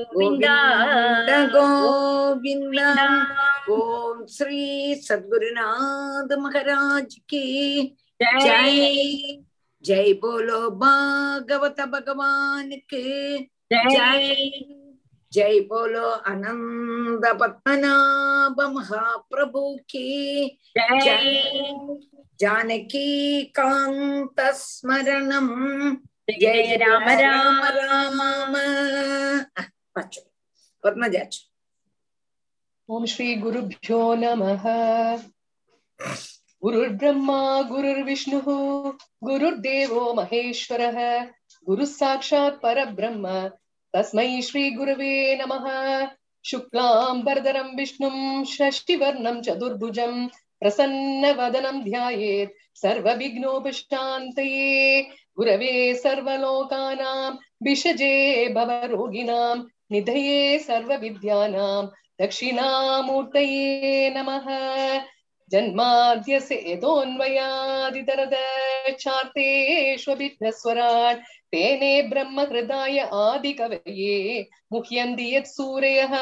கோவிந்தா கோவிந்த ஓம் ஸ்ரீ சத்குருநாத மகாராஜ் கி ஜெய். ஜெய் போலோ பாகவத பகவானுக்கு. ஜெய். ஜெய். போலோ அனந்த பத்மநாப மகாபிரபு ஜெய். ஜானகி காந்த ஸ்மரணம். ஜெய ராம ராம. अचु पद्मजाच ओम श्री गुरुभ्यो नमः। गुरुर्ब्रह्मा गुरव गुरुर्देवो महेश्वरः गुरुः साक्षात् परब्रह्म। तस्मै श्रीगुरवे नमः। शुक्लाम्बरधरं विष्णुं षष्टिवर्णं विषजे भवरोगिणां निधये सर्वविद्यानां दक्षिणामूर्तये नमः। जन्माद्यस्य यतोऽन्वयादितरदचार्तेष्वभिघ्नस्वराट् तेने ब्रह्महृदाय आदिकवये मुह्यन्ति यत्सूरयः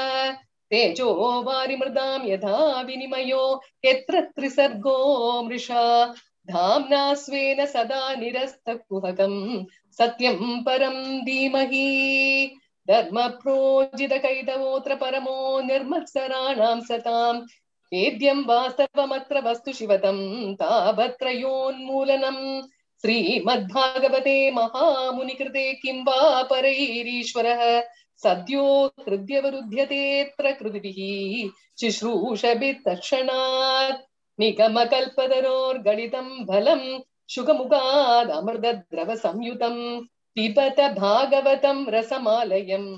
तेजो वारिमृदां यथा विनिमयो, यत्र त्रिसर्गो मृषा। धाम्ना स्वेन सदा निरस्तकुहकम्, सत्यं परं धीमहि। धर्मप्रोजितकैतवोऽत्र परमो निर्मत्सराणां सताम् वेद्यं वास्तवमत्र वस्तु शिवतं तावत्रयोन्मूलनम् श्रीमद्भागवते महामुनिकृते किं वा परैरीश्वरः? सद्यो हृद्यवरुध्यतेऽत्र कृतिभिः शुश्रूषभिः तत्क्षणात् निगमकल्पतरोर्गलितं फलं शुकमुखादमृतद्रवसंयुतम् पिबत भागवतं रसमालयम्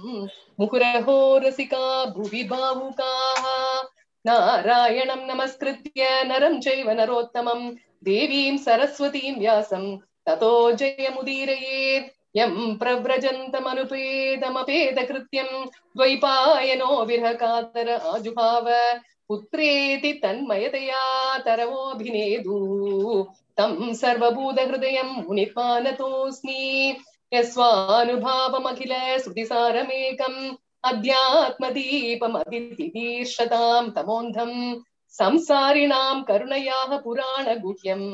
मुहुरहो रसिका भुवि भावुकाः नारायणं नमस्कृत्य नरं चैव नरोत्तमं देवीं सरस्वतीं व्यासं ततो जयमुदीरयेत् यं प्रव्रजन्तमनुपेदमपेदकृत्यं द्वैपायनो विरहकातर आजुभाव पुत्रेति तन्मयतया तरवोऽभिनेदु तं सर्वभूतहृदयं मुनिपानतोऽस्मि यस्वानुभावमखिल श्रुतिसारमेकम् अध्यात्मदीपमदितिदीर्षतां तमोन्धम् संसारिणां करुणयाः पुराणगुह्यम्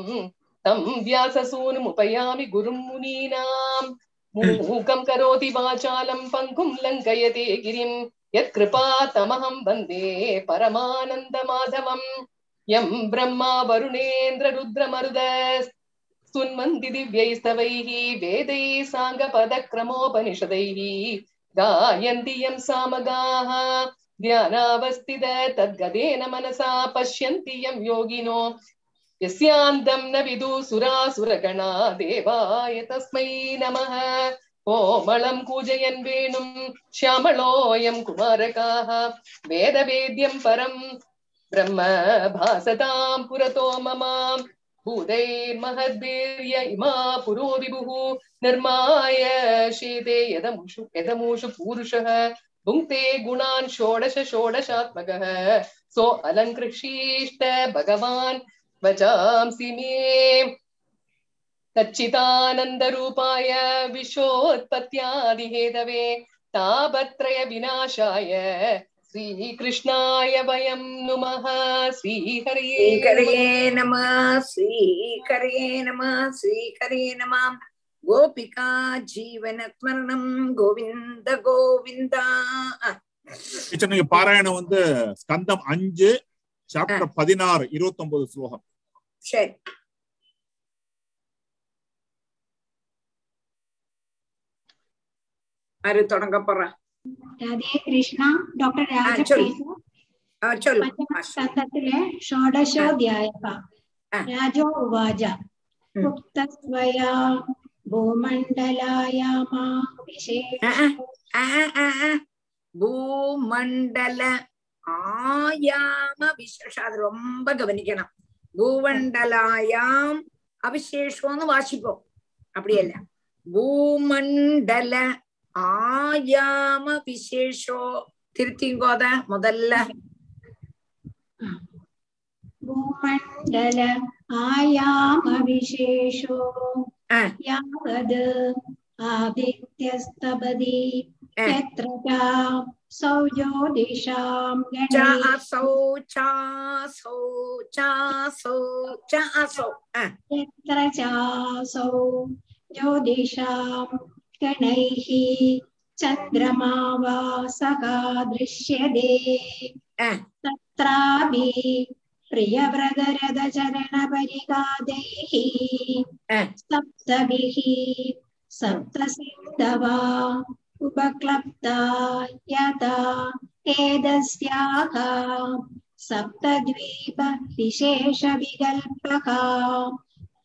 तं व्याससूनुमुपयामि गुरुं मुनीनाम् मूकं करोति वाचालं पङ्कुं लङ्कयते गिरिं यत्कृपा तमहं वन्दे परमानन्दमाधवम् यं ब्रह्मा वरुणेन्द्ररुद्रमरुद सुन्वन्ति दिव्यैस्तवैः वेदैः साङ्गपदक्रमोपनिषदैः गायन्ति यं सामगाः ध्यानावस्थित तद्गदेन मनसा पश्यन्ति यं योगिनो यस्यान्तं न विदु सुरासुरगणा देवाय तस्मै नमः कोमलं कूजयन् वेणुं श्यामलोऽयं कुमारकाः वेदवेद्यं परं ब्रह्म भासतां पुरतो मम भूतैर्महद्भिर्य इमा पुरो विभुः निर्माय शीते यदमुषु यदमुषु पूरुषः भुङ्क्ते गुणान् षोडश षोडशात्मकः सो अलङ्कृषीष्ट भगवान् वचांसि मे कच्चिदानन्दरूपाय विश्वोत्पत्त्यादिहेतवे तापत्रय विनाशाय श्रीकृष्णाय वयं नुमः श्रीहरये ஸ்ரீகரே நம ஸ்ரீகரே நம ஸ்ரீகரே நம கோபிகா ஜீவன ஸ்மரணம் கோவிந்த கோவிந்தா டீச்சர் நீங்க பாராயணம் வந்து ஸ்கந்தம் அஞ்சு சாப்டர் பதினாறு இருபத்தி ஒன்பது ஸ்லோகம் சரி யாரு தொடங்க போறா राधे कृष्णा डॉक्टर राजतले षोडशोऽध्यायः राजो उवाच उक्तस्वया भूमण्डलायामा பூமண்டல ஆயாம விசேஷ அது ரொம்ப கவனிக்கணும் பூமண்டலாயாம் அவிசேஷம்னு வாசிப்போம் அப்படியல்ல பூமண்டல ஆயாம விசேஷோ திருத்திங்கோத முதல்ல பூமண்டல ஆயாம விசேஷோ யாவது ஆதித்யஸ்தபதி யத்ரஜா சௌஜோதிஷாம் சௌ சாசௌ சாசௌ சாசௌ யத்ரஜா ஜோதிஷாம் कण चंद्रमा वा सगा दृश्यते तत्रापि प्रियव्रतरथचरणपरिगादैः सप्तभिः सप्तसिद्धवा उपक्लब्धा यथा एतस्याः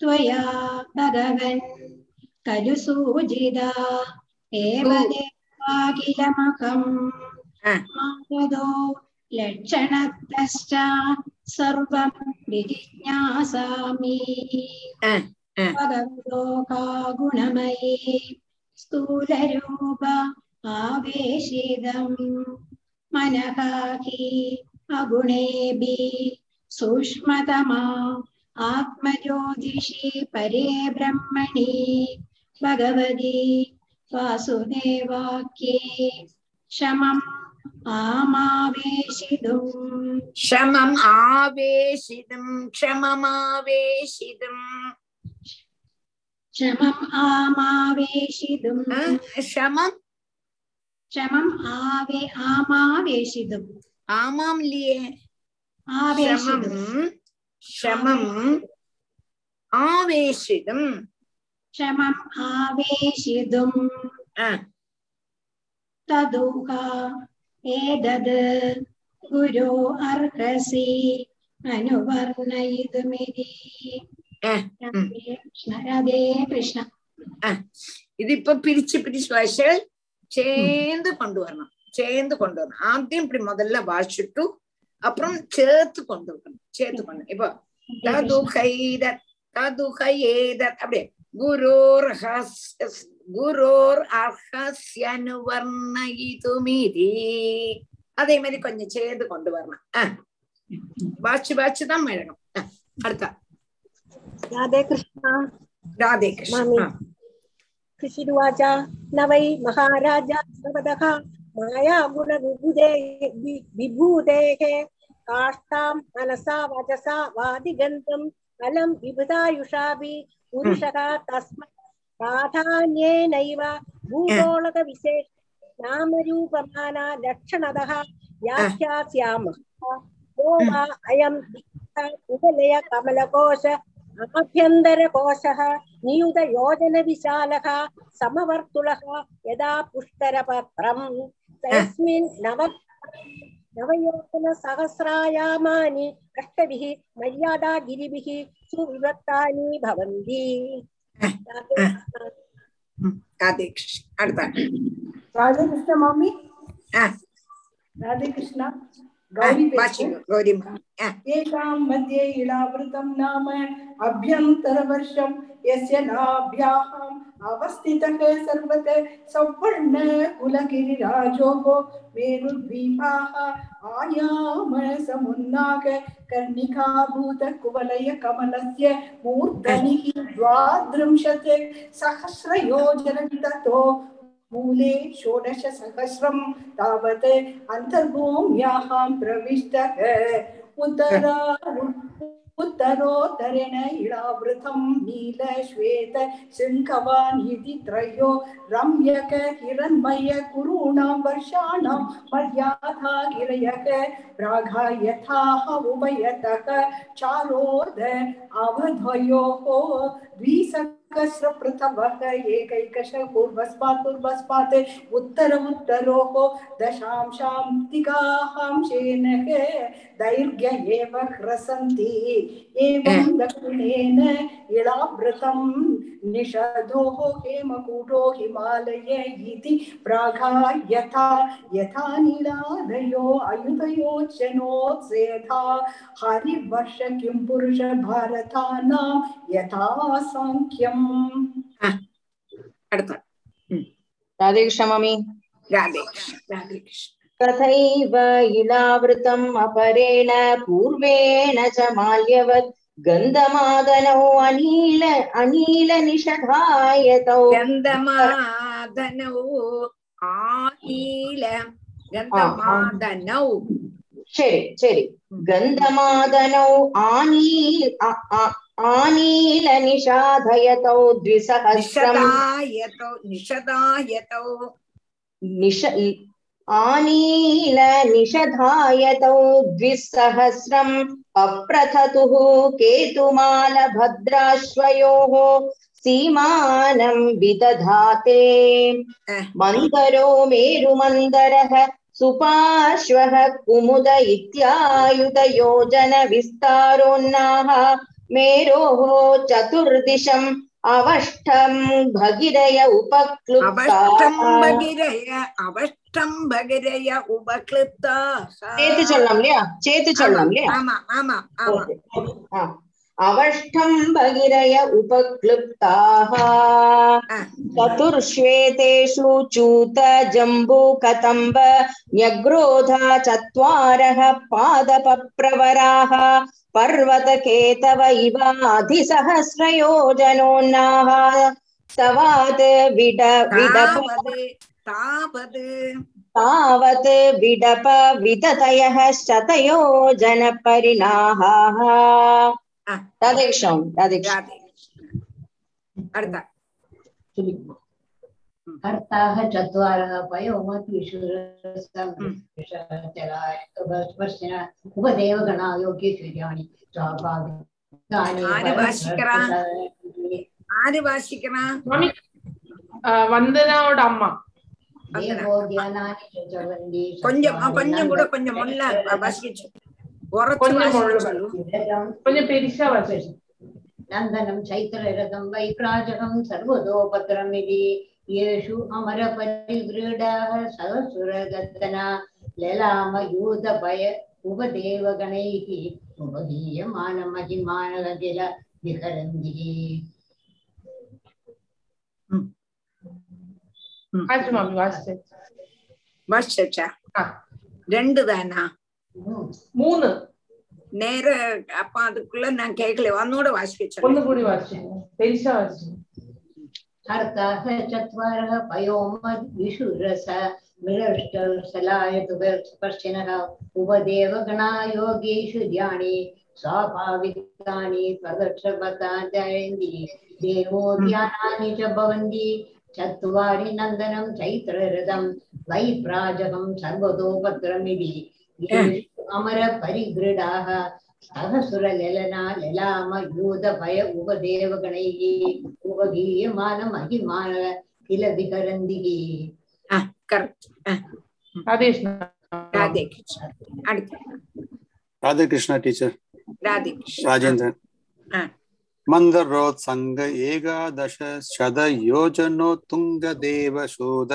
त्वया भगवन् खलु सूचिता एव ओ. देवाखिलमहम् अ, मागधो लक्षणतश्च सर्वं विजिज्ञासामि अ, अ, भगवतो का गुणमयी स्थूलरूप आवेशितम् मनः हि अगुणेभिः सूक्ष्मतमा आत्मज्योतिषि परे ब्रह्मणि भगवती वासुदेवाख्ये क्षमम् आमावेशितुम् क्षमम् आवेशितम् क्षममावेशितम् क्षमम् आमावेशितुम् अ, क्षमम् क्षमम् आवे आमावेशितुम् आमाम् लिये आवेशितुम् क्षमम् क्षमम् आवेशितम् क्षमम् आवेशितुम् तदुह एतद् गुरो अर्हसि അനുവർണയിതുമിതി കൃഷ്ണ രാധേ കൃഷ്ണ ഇതിപ്പോ പിരിച്ച് പിരിച്ച് വായിച്ചാൽ ചേന്ത് കൊണ്ടുവരണം ചേന്ത് കൊണ്ടുവരണം ആദ്യം ഇപ്പൊ മുതല്ല വായിച്ചിട്ടു അപ്പുറം ചേർത്ത് കൊണ്ടുവരണം ചേർത്ത് കൊണ്ടു ഇപ്പൊ തതുഹൈത തതുഹൈത അവിടെ வரணும் சேர்த்து கொண்டு இப்போ ததுகைதத் ததுகைதத் அப்படியே குரோர் ஹஸ் குரோர் அர்ஹஸ்யனுவர்ணயிதுமிதி அதே மாதிரி கொஞ்சம் சேர்ந்து கொண்டு வரணும் அஹ் வாச்சு வாச்சு தான் எழுதணும் அஹ், அடுத்த राधे कृष्णा ராதே கிருஷ்ணா மாமி. அஹ். कृषिर्वाच न वै महाराजा सर्वतः माया गुणविबुधे वि- विभूतेः काष्ठां मनसा वचसा वादिगन्तम् अलं विबुधायुषापि पुरुषः तस्मात् प्राधान्येनैव भूगोळकविशेष नामरूपमाना लक्षणतः व्याख्यास्यामः को वा अयं कुवलय कमलकोश आभ्यन्तरकोशः नियुतयोजनविशालः समवर्तुलः यदा पुष्करपत्रम् तस्मिन् नव नवयोजनसहस्रायामानि अष्टभिः मर्यादागिरिभिः भवन्ति। हम्म, राधेकृष्ण अर्थ राधे कृष्ण मम्मी राधे कृष्ण एकां मध्ये इडावृतं नाम अभ्यन्तरवर्षं यस्य नाभ्याम् अवस्थितः सर्वत सौवर्णकुलगिरिराजोः मेरुद्वीपाः आयामसमुन्नाक कर्णिकाभूतकुवलयकमलस्य मूर्धनिः द्वाद्रिंशत् सहस्रयोजनविततो मूले षोडशसहस्रं तावत् अन्तर्भूम्याः प्रविष्टः। उत्तरा उत्तरोत्तरेण इडावृतं नीलश्वेत शृङ्खवान् इति त्रयो रम्यक हिरण्मय वर्षाणां मर्यादा गिरयः प्राघा यथाः उभयतः चारोद अवध्वयोः द्विसहस्रपृथवः एकैकश पूर्वस्मात् पूर्वस्मात् उत्तर दशांशान्तिकांशेन दैर्घ्य एव ह्रसन्ति। एवं दक्षिणेन इळावृतं निषधो हेमकुटो हिमालय इति प्राघा यथा यथा निलादयो अयुतयोच्चनोत्सेथा हरिवर्ष किं पुरुष भारतानां यथा साङ्ख्यम् राधे कृष्ण राधे राधे तथैव इलावृतम् अपरेण पूर्वेण च माल्यवत् गन्धमादनौ अनील अनीलनिषधायतौ गन्धमादनौ आनील गन्धमादनौ சரி சரி கந்தமாதனௌ ஆனீல் ஆனீல நிஷாதயதௌ द्विसहस्रम् நிஷதாயதௌ நிஷ आनील निषधायतौ द्विसहस्रम् अप्रथतुः केतुमालभद्राश्वयोः सीमानं विदधाते। मन्दरो मेरुमन्दरः सुपार्श्वः कुमुद इत्यायुधयोजनविस्तारोन्नाः मेरोः चतुर्दिशम् அவஷ்டம் பகிரய உபக்ளுப்தகிரய உபக்ளுப்தா சேர்த்து சொல்லலாம் இல்லையா சேர்த்து சொல்லலாம் இல்லையா ஆமா ஆமா ஆமா அவஷ்டம் பகிரய உபக்ளுப்தாக चतुर्श्वेतेषु चूत जम्बूकतम्ब न्यग्रोधा चत्वारः पादपप्रवराः पर्वतकेतव इवाधिसहस्रयोजनोन्नाः तवात् विड विडप तावत् तावत् विडप विततयः शतयो जनपरिणाः राधेक्षं राधेक्षं अर्थाः चत्वारः पयोमत्विषुरसंस्पर्शिनः उपदेवगणायोग्यसूर्याणि வந்தனாவோட அம்மா கொஞ்சம் கொஞ்சம் கூட கொஞ்சம் கொஞ்சம் பெருசா வசனம் நந்தனம் சைத்திரரதம் வைக்ராஜகம் சர்வதோபத்திரம் இது येषु अमरपरिवृढाः सहसुरगतना ललामयूतभय उपदेवगणैः उपगीयमानमहिमानगतिल विहरन्ति ஆச்சு மாமி வாசிச்சு வாசிச்சா ரெண்டு தானா மூணு நேர அப்ப அதுக்குள்ள நான் கேட்கல ஒன்னோட வாசிக்க ஒண்ணு சொல்லு கூடி வாசிச்சு பெருசா வாசிச்சு हर्ताः चत्वारः पयोमद्विषुरस मृष्टसलायतुस्पर्शिनः उपदेवगणा योगेषु ध्यानि स्वाभाविकानि प्रदक्षपताञ्जयन्ति देवोद्यानानि च भवन्ति। चत्वारि नन्दनं चैत्ररथं वैप्राजकं सर्वतोपत्रमिति येषु अमरपरिगृढाः सहसुरललना ललाम यूतभय उपदेवगणैः उपगीयमानमहिमान किल विकरन्दिः கரெக்ட் ராதே ராதே கிருஷ்ணா அடுத்து राधे कृष्णा टीचर ராதே கிருஷ்ணா राजेंद्र ஆ. मन्दरोत्सङ्ग एकादश शत योजनोत्तुङ्ग देवशोध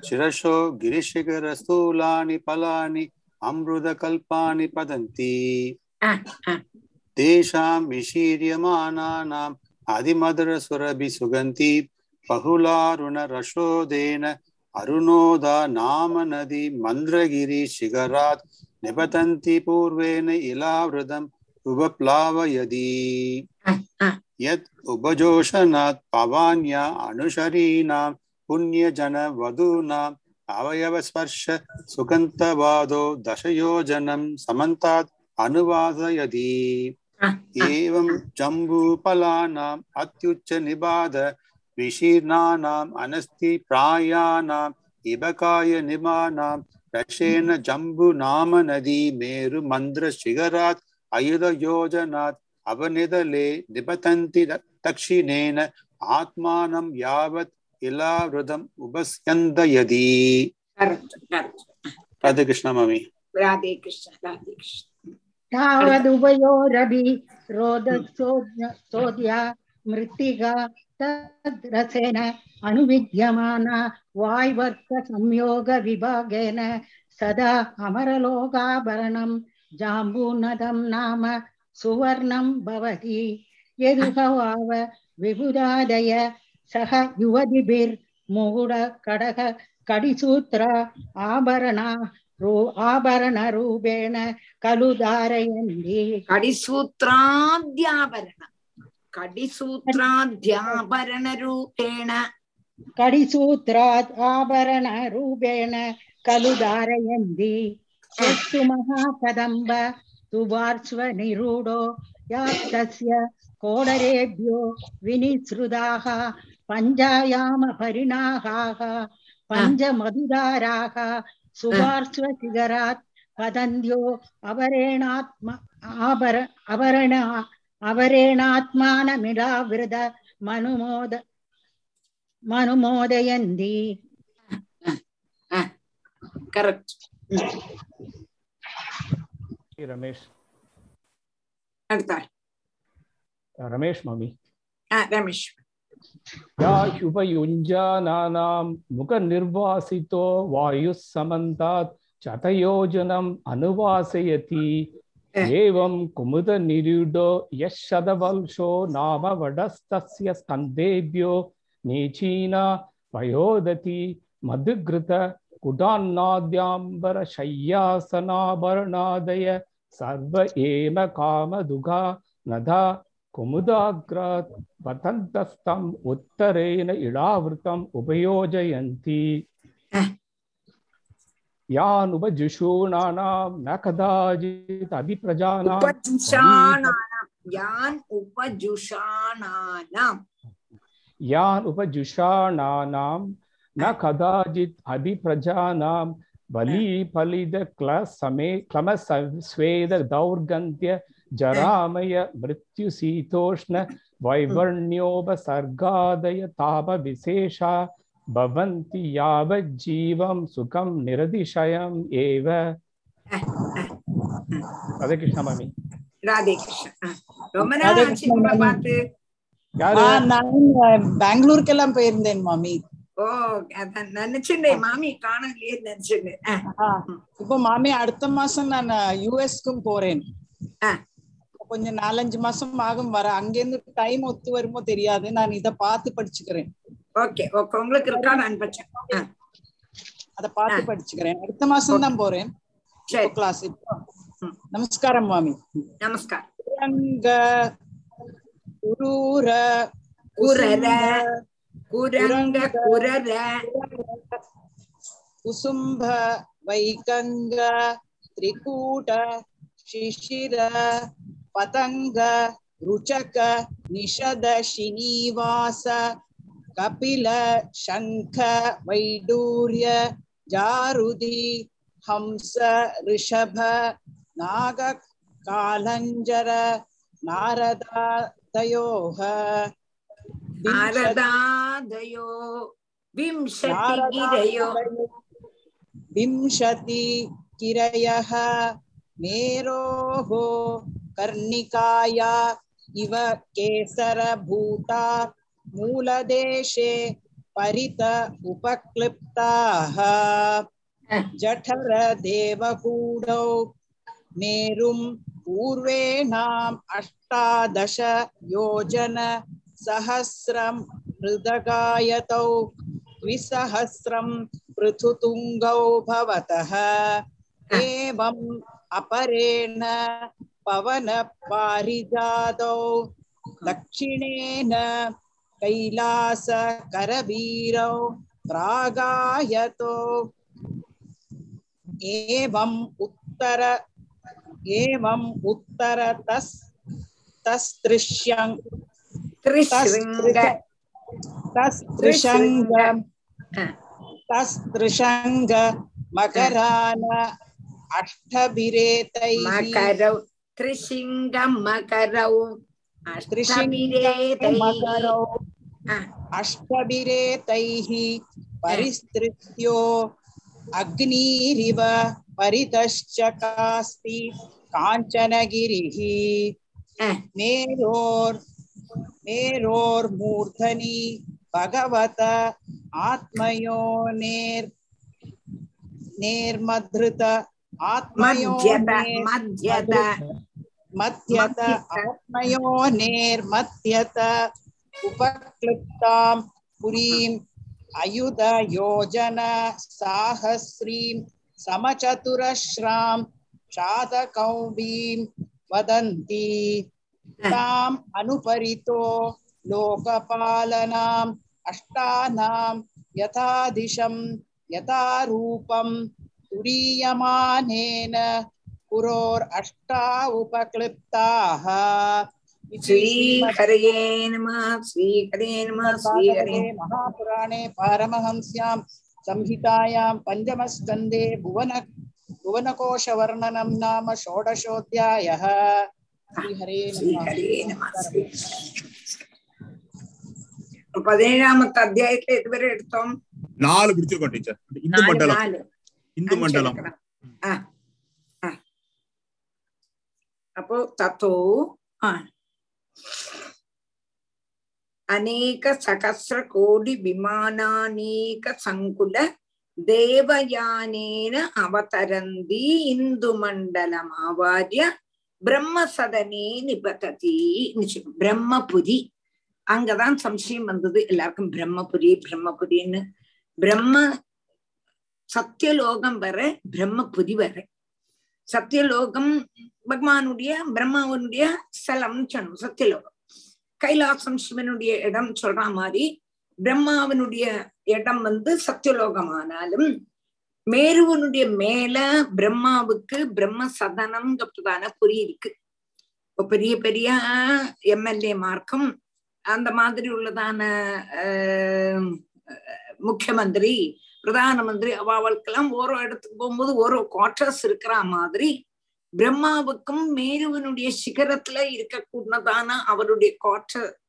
शिरशो गिरिशिखरस्थूलानि फलानि अमृतकल्पानि पतन्ति ஆ, ஆ. तेषां विशीर्यमानानाम् अधिमधुरसुरभिसुगन्धि बहुलारुणरशोदेन अरुणोदा नाम नदी मन्द्रगिरि शिखरात् निपतन्ति पूर्वेण इलावृतम् उपप्लावयति यत् उपजोषणात् पवान्या अनुशरीणां पुण्यजनवधूनाम् अवयवस्पर्श सुगन्धवादो दशयोजनं समन्तात् अनुवादयति एवं जम्बूफलानाम् अत्युच्चनिबाध विशीर्णानाम् अनस्तिप्रायाणाम् इबकायनिमानाम् रसेन जम्बुनाम नदी मेरुमन्द्रशिखरात् अयुधयोजनात् अवनिदले निपतन्ति दक्षिणेन आत्मानं यावत् इलावृतम् उपस्यन्दयति राधे कृष्ण ममी राधे कृष्ण राधे कृष्ण तावदुभयोरभि रोदसोद्या मृत्तिका तद्रसेन अनुविद्यमाना वाय्वर्कसंयोगविभागेन सदा अमरलोकाभरणं जाम्बूनदं नाम सुवर्णं भवति यदुहवाव विबुधादय सह युवतिभिर्मुहुडकडग कडिसूत्र आभरणा ആഭരണരൂപേണ ഖലു ധാരയന്തി കടിസൂത്രാദ്യാഭരണ കടിസൂത്രാദ്യാഭരണരൂപേണ കടിസൂത്രാദ് ആഭരണരൂപേണ ഖലു ധാരയന്തി യു മഹാകദംബ സുവാർശ്വനിരൂഢോ യാസ്തസ്യ കോടരേഭ്യോ വിനിസൃതാഹ പഞ്ചായാമ പരിണാഹാഹ പഞ്ചമധുധാരാഹ சுபார்ஸ்வசிகராத் பதந்தியோ அவரேணாத்ம ஆபர அவரண அவரேணாத்மானமிடாவிரத மனுமோத மனுமோதயந்தி. கரெக்ட் ரமேஷ் ரமேஷ் மாமி ரமேஷ் या शुभयुञ्जानानां मुखनिर्वासितो वायुः समन्तात् शतयोजनम् अनुवासयति एवं कुमुदनिरूढो यः शतवल्शो नाम वडस्तस्य स्कन्धेभ्यो नीचीना वयोदति मधुघृत कुडान्नाद्याम्बरशय्यासनाभरणादय सर्व एम कामदुघा नधा कुमुदाग्रात् पतन्तस्तम् उत्तरेण इळावृतम् उपयोजयन्ति यानुपजुषूणानां न कदाचित् यान् उपजुषाणानां यान् उपजुषाणानां न कदाचित् अभिप्रजानां बलीफलित क्लसमे क्लमस्वेद दौर्गन्ध्य जरामय मृत्युशीतोष्ण वैवर्ण्योपसर्गादय तापविशेषा भवन्ति यावज्जीवं सुखं निरतिशयम् एव राधे कृष्ण मामी ராதே கிருஷ்ணன் ரொம்ப ராதே நாள் ஆச்சு கிருஷ்ணன் உங்களை மாமி. பார்த்து யாரு ஆ, நான் பெங்களூருக்கெல்லாம் போயிருந்தேன் மாமி ஓ அதான் நினைச்சுட்டேன் மாமி காணலையே நினைச்சுட்டேன் ஆ, இப்போ மாமி அடுத்த மாசம் நான் யூஎஸ்க்கும் போறேன் கொஞ்சம் நாலஞ்சு மாசம் ஆகும் வர. அங்கேருந்து டைம் ஒத்து வருமோ தெரியாது. நான் இத பார்த்து படிச்சுக்கிறேன். ஓகே ஓகே உங்களுக்கு இருக்கா? நான் படிச்சேன். அத பார்த்து படிச்சுக்கிறேன். அடுத்த மாசம் தான் போறேன். கிளாஸ் நமஸ்காரம் மாமி. நமஸ்காரம். அங்க குரூர குரர குரங்க குரர. குசும்ப வைகங்க திரிகூட சிஷிர पतंग रुचक निषद श्रीनिवास कपिल शंख वैडूर्य जारुदि हंस ऋषभ नागकालञ्जर नारदादयोः नारदादयो विंशतिगिरयो विंशतिगिरयः मेरोः कर्णिकाया इव केसरभूता मूलदेशे परित उपक्लिप्ताः। जठरदेवकूडौ मेरुं पूर्वेणाम् अष्टादश योजन सहस्रं हृदगायतौ द्विसहस्रं पृथुतुङ्गौ भवतः। एवम् अपरेण पवनपारिजातौ। दक्षिणेन कैलासकरवीरौ प्रागायतो। एवम् उत्तर एवम् उत्तरतस् तस्दृश्यं त्रिशृङ्ग तस्दृशङ्ग तस्दृशङ्ग मकरान अष्टभिरेतैः मकरौ त्रिशिङ्गं मकरौ अष्टभिरेतैः परिस्तृत्यो अग्निरिव परितश्चकास्ति काञ्चनगिरिः मेरोर् मेरोर्मूर्धनि भगवत आत्मयोनेर् नेर्मधृत मध्यत आत्मयोनेर् मध्यत मध्यत आत्मयोनेर्मध्यत उपक्लिप्तां पुरीम् अयुधयोजन साहस्रीं समचतुरश्रां शातकौबीं वदन्ति ताम् अनुपरितो लोकपालनां अष्टानां यथा दिशं यथा रूपं तुरीयमानेन पुरोर् अष्टा उपक्लिप्ताः श्रीहरये नमः श्रीहरे नमः श्रीहरे महापुराणे पारमहंस्यां संहितायां पञ्चमस्कन्दे भुवन भुवनकोशवर्णनं नाम षोडशोऽध्यायः श्रीहरे பதினேழாமத்து அத்தியாயத்துல எதுவரை எடுத்தோம் நாலு முடிச்சிருக்கோம் டீச்சர் இந்து மண்டலம் இந்து மண்டலம் அப்போ தத்தோ அநேக சகசிர கோடி விமானானேக சங்குல தேவயானேன அவதரந்தி இந்து மண்டலம் ஆவாரிய பிரம்மசதனே நிபததி பிரம்மபுரி அங்கதான் சம்சயம் வந்தது எல்லாருக்கும் பிரம்மபுரி பிரம்மபுரின்னு பிரம்ம சத்தியலோகம் வர பிரம்மபுரி வர சத்தியலோகம் பகவானுடைய பிரம்மாவனுடைய ஸ்தலம்னு சொன்னோம் சத்தியலோகம். கைலாசம் சிவனுடைய இடம் சொல்ற மாதிரி பிரம்மாவனுடைய இடம் வந்து சத்தியலோகமானாலும் மேருவனுடைய மேல பிரம்மாவுக்கு பிரம்ம சதனம்ங்கிறதான குறி இருக்கு. இப்போ பெரிய பெரிய எம்எல்ஏ மார்க்கும் அந்த மாதிரி உள்ளதான ஆஹ், முக்கியமந்திரி பிரதான மந்திரி அவளுக்கெல்லாம் ஓரோ இடத்துக்கு போகும்போது ஓரோ குவார்டர்ஸ் இருக்கிற மாதிரி பிரம்மாவுக்கும் மேருவனுடைய சிகரத்துல இருக்கக்கூடதான அவருடைய குவார்டர்ஸனுடைய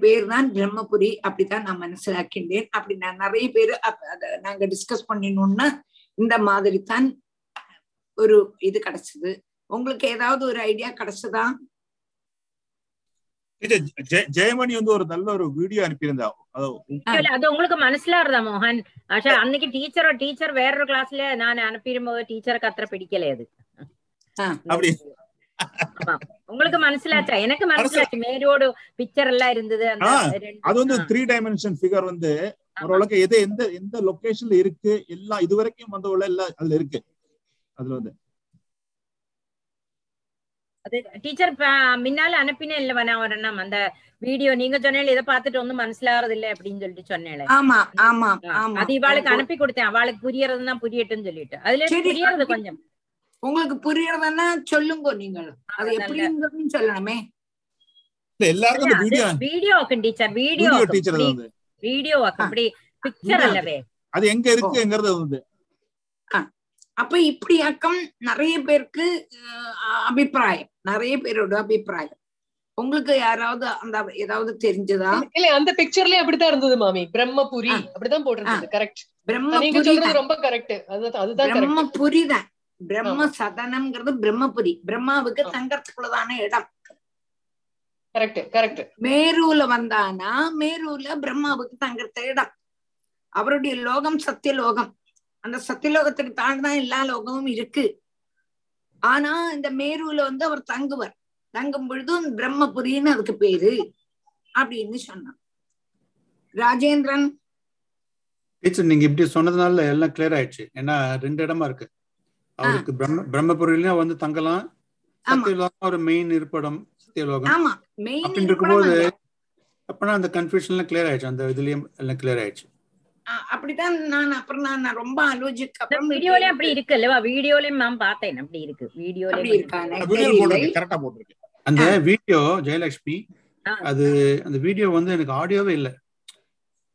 பேர் தான் பிரம்மபுரி அப்படித்தான் நான் மனசிலாக்கின்றேன் அப்படி நான் நிறைய பேர் அப்ப அத நாங்க டிஸ்கஸ் பண்ணினோம்னா இந்த மாதிரி தான் ஒரு இது கிடைச்சது உங்களுக்கு ஏதாவது ஒரு ஐடியா கிடைச்சதா டீச்சர் ஜெ- ஜெயமணி வந்து ஒரு நல்ல ஒரு வீடியோ அனுப்பியிருந்தா அது இல்ல, அது உங்களுக்கு മനസ്സിലാറുതാ മോഹൻ പക്ഷെ അന്നേക്ക് ടീച്ചറോ ടീച്ചർ വേറൊരു ക്ലാസ്സില് ഞാൻ അനുപ്പിരുമ്പോ ടീച്ചർക്ക് അത്ര പിടിക്കലേ അത് அப்படி. உங்களுக்கு மனசிலாச்சா? எனக்கு மனசிலாச்சு. மேரியோட பிக்சர் எல்லாம் இருந்தது. அது வந்து த்ரீ டைமென்ஷன் ஃபிகர் வந்து ஓரளவுக்கு எது எந்த எந்த லொகேஷன்ல இருக்கு? எல்லாம் இது வரைக்கும் வந்த உள்ள எல்லாம் அதுல இருக்கு. அதுல வந்து. அது டீச்சர் முன்னால அனுப்பினேன் இல்லவா நான் ஒரு நம்ம அந்த வீடியோ நீங்க சொன்னேன் இதை பார்த்துட்டு ஒன்றும் மனசிலாகிறது இல்லை அப்படின்னு சொல்லிட்டு சொன்னேன் ஆமா ஆமா அது இவாளுக்கு அனுப்பி கொடுத்தேன். அவளுக்கு புரியறதுன்னா புரியட்டும்னு சொல்லிட்டு. அதுல புரியறது கொஞ்சம். உங்களுக்கு புரியறதுன்னா சொல்லுங்க நீங்கள். அது எப்படிங்கிறதுன்னு சொல்லணுமே. எல்லாருக்கும் video teacher video video teacher video அப்படி பிக்சர் அல்லவே. அது எங்க இருக்குங்கிறது வந்து. அப்ப இப்படியாக்கம் நிறைய பேருக்கு அபிப்பிராயம். நிறைய பேரோட அபிப்பிராயம். உங்களுக்கு யாராவது அந்த ஏதாவது தெரிஞ்சதா? இல்ல அந்த பிக்சர்லயே அப்படித்தான் இருந்தது மாமி. பிரம்மபுரி. அப்படிதான் போட்டிருந்தது கரெக்ட் பிரம்மபுரி. ரொம்ப கரெக்ட் அதுதான். பிரம்மபுரி தான். பிரம்ம சதனம்ங்கிறது பிரம்மபுரி. பிரம்மாவுக்கு தங்கறதுக்குள்ளதான இடம். Correct correct. மேரூல வந்தானா மேரூல பிரம்மாவுக்கு தங்கறத இடம். அவருடைய லோகம் சத்தியலோகம். அந்த சத்தியலோகத்துக்கு தாழ்தான் எல்லா லோகமும் இருக்கு. ஆனா இந்த மேரூல வந்து அவர் தங்குவர். தங்கும் பொழுது பிரம்மபுரின்னு அதுக்கு பேரு அப்படின்னு சொன்னான். ராஜேந்திரன். டீச்சர் நீங்க இப்படி சொன்னதுனால எல்லாம் கிளியர் ஆயிடுச்சு. ஏன்னா ரெண்டு இடமா இருக்கு. அவருக்கு பிரம்ம பிரம்மபுரியிலும் வந்து தங்கலாம். சத்தியலோகம் ஒரு மெயின் இருப்பிடம் சத்தியலோகம். ஆமா. மெயின் அப்படின்னு இருக்கும்போது அப்பனா அந்த கன்ஃபியூஷன்லாம் கிளியர் ஆயிடுச்சு. அந்த இதுலயும் எல்லாம் கிளியர் ஆயிடுச்சு. அப்படிதான் நான் அப்புறம் நான் ரொம்ப ஆலோசிக்க அப்புறம் வீடியோலயும் அப்படி இருக்கு அல்லவா வீடியோலயும் நான் பார்த்தேன். அப்படி இருக்கு. அப்படி வீடியோலயும் இருக்கானே வீடியோ தெரியலை. போட்டிருக்கு. கரெக்டா போட்டிருக்கு. அந்த வீடியோ ஜெயலட்சுமி அது அந்த வீடியோ வந்து எனக்கு ஆடியோவே இல்ல.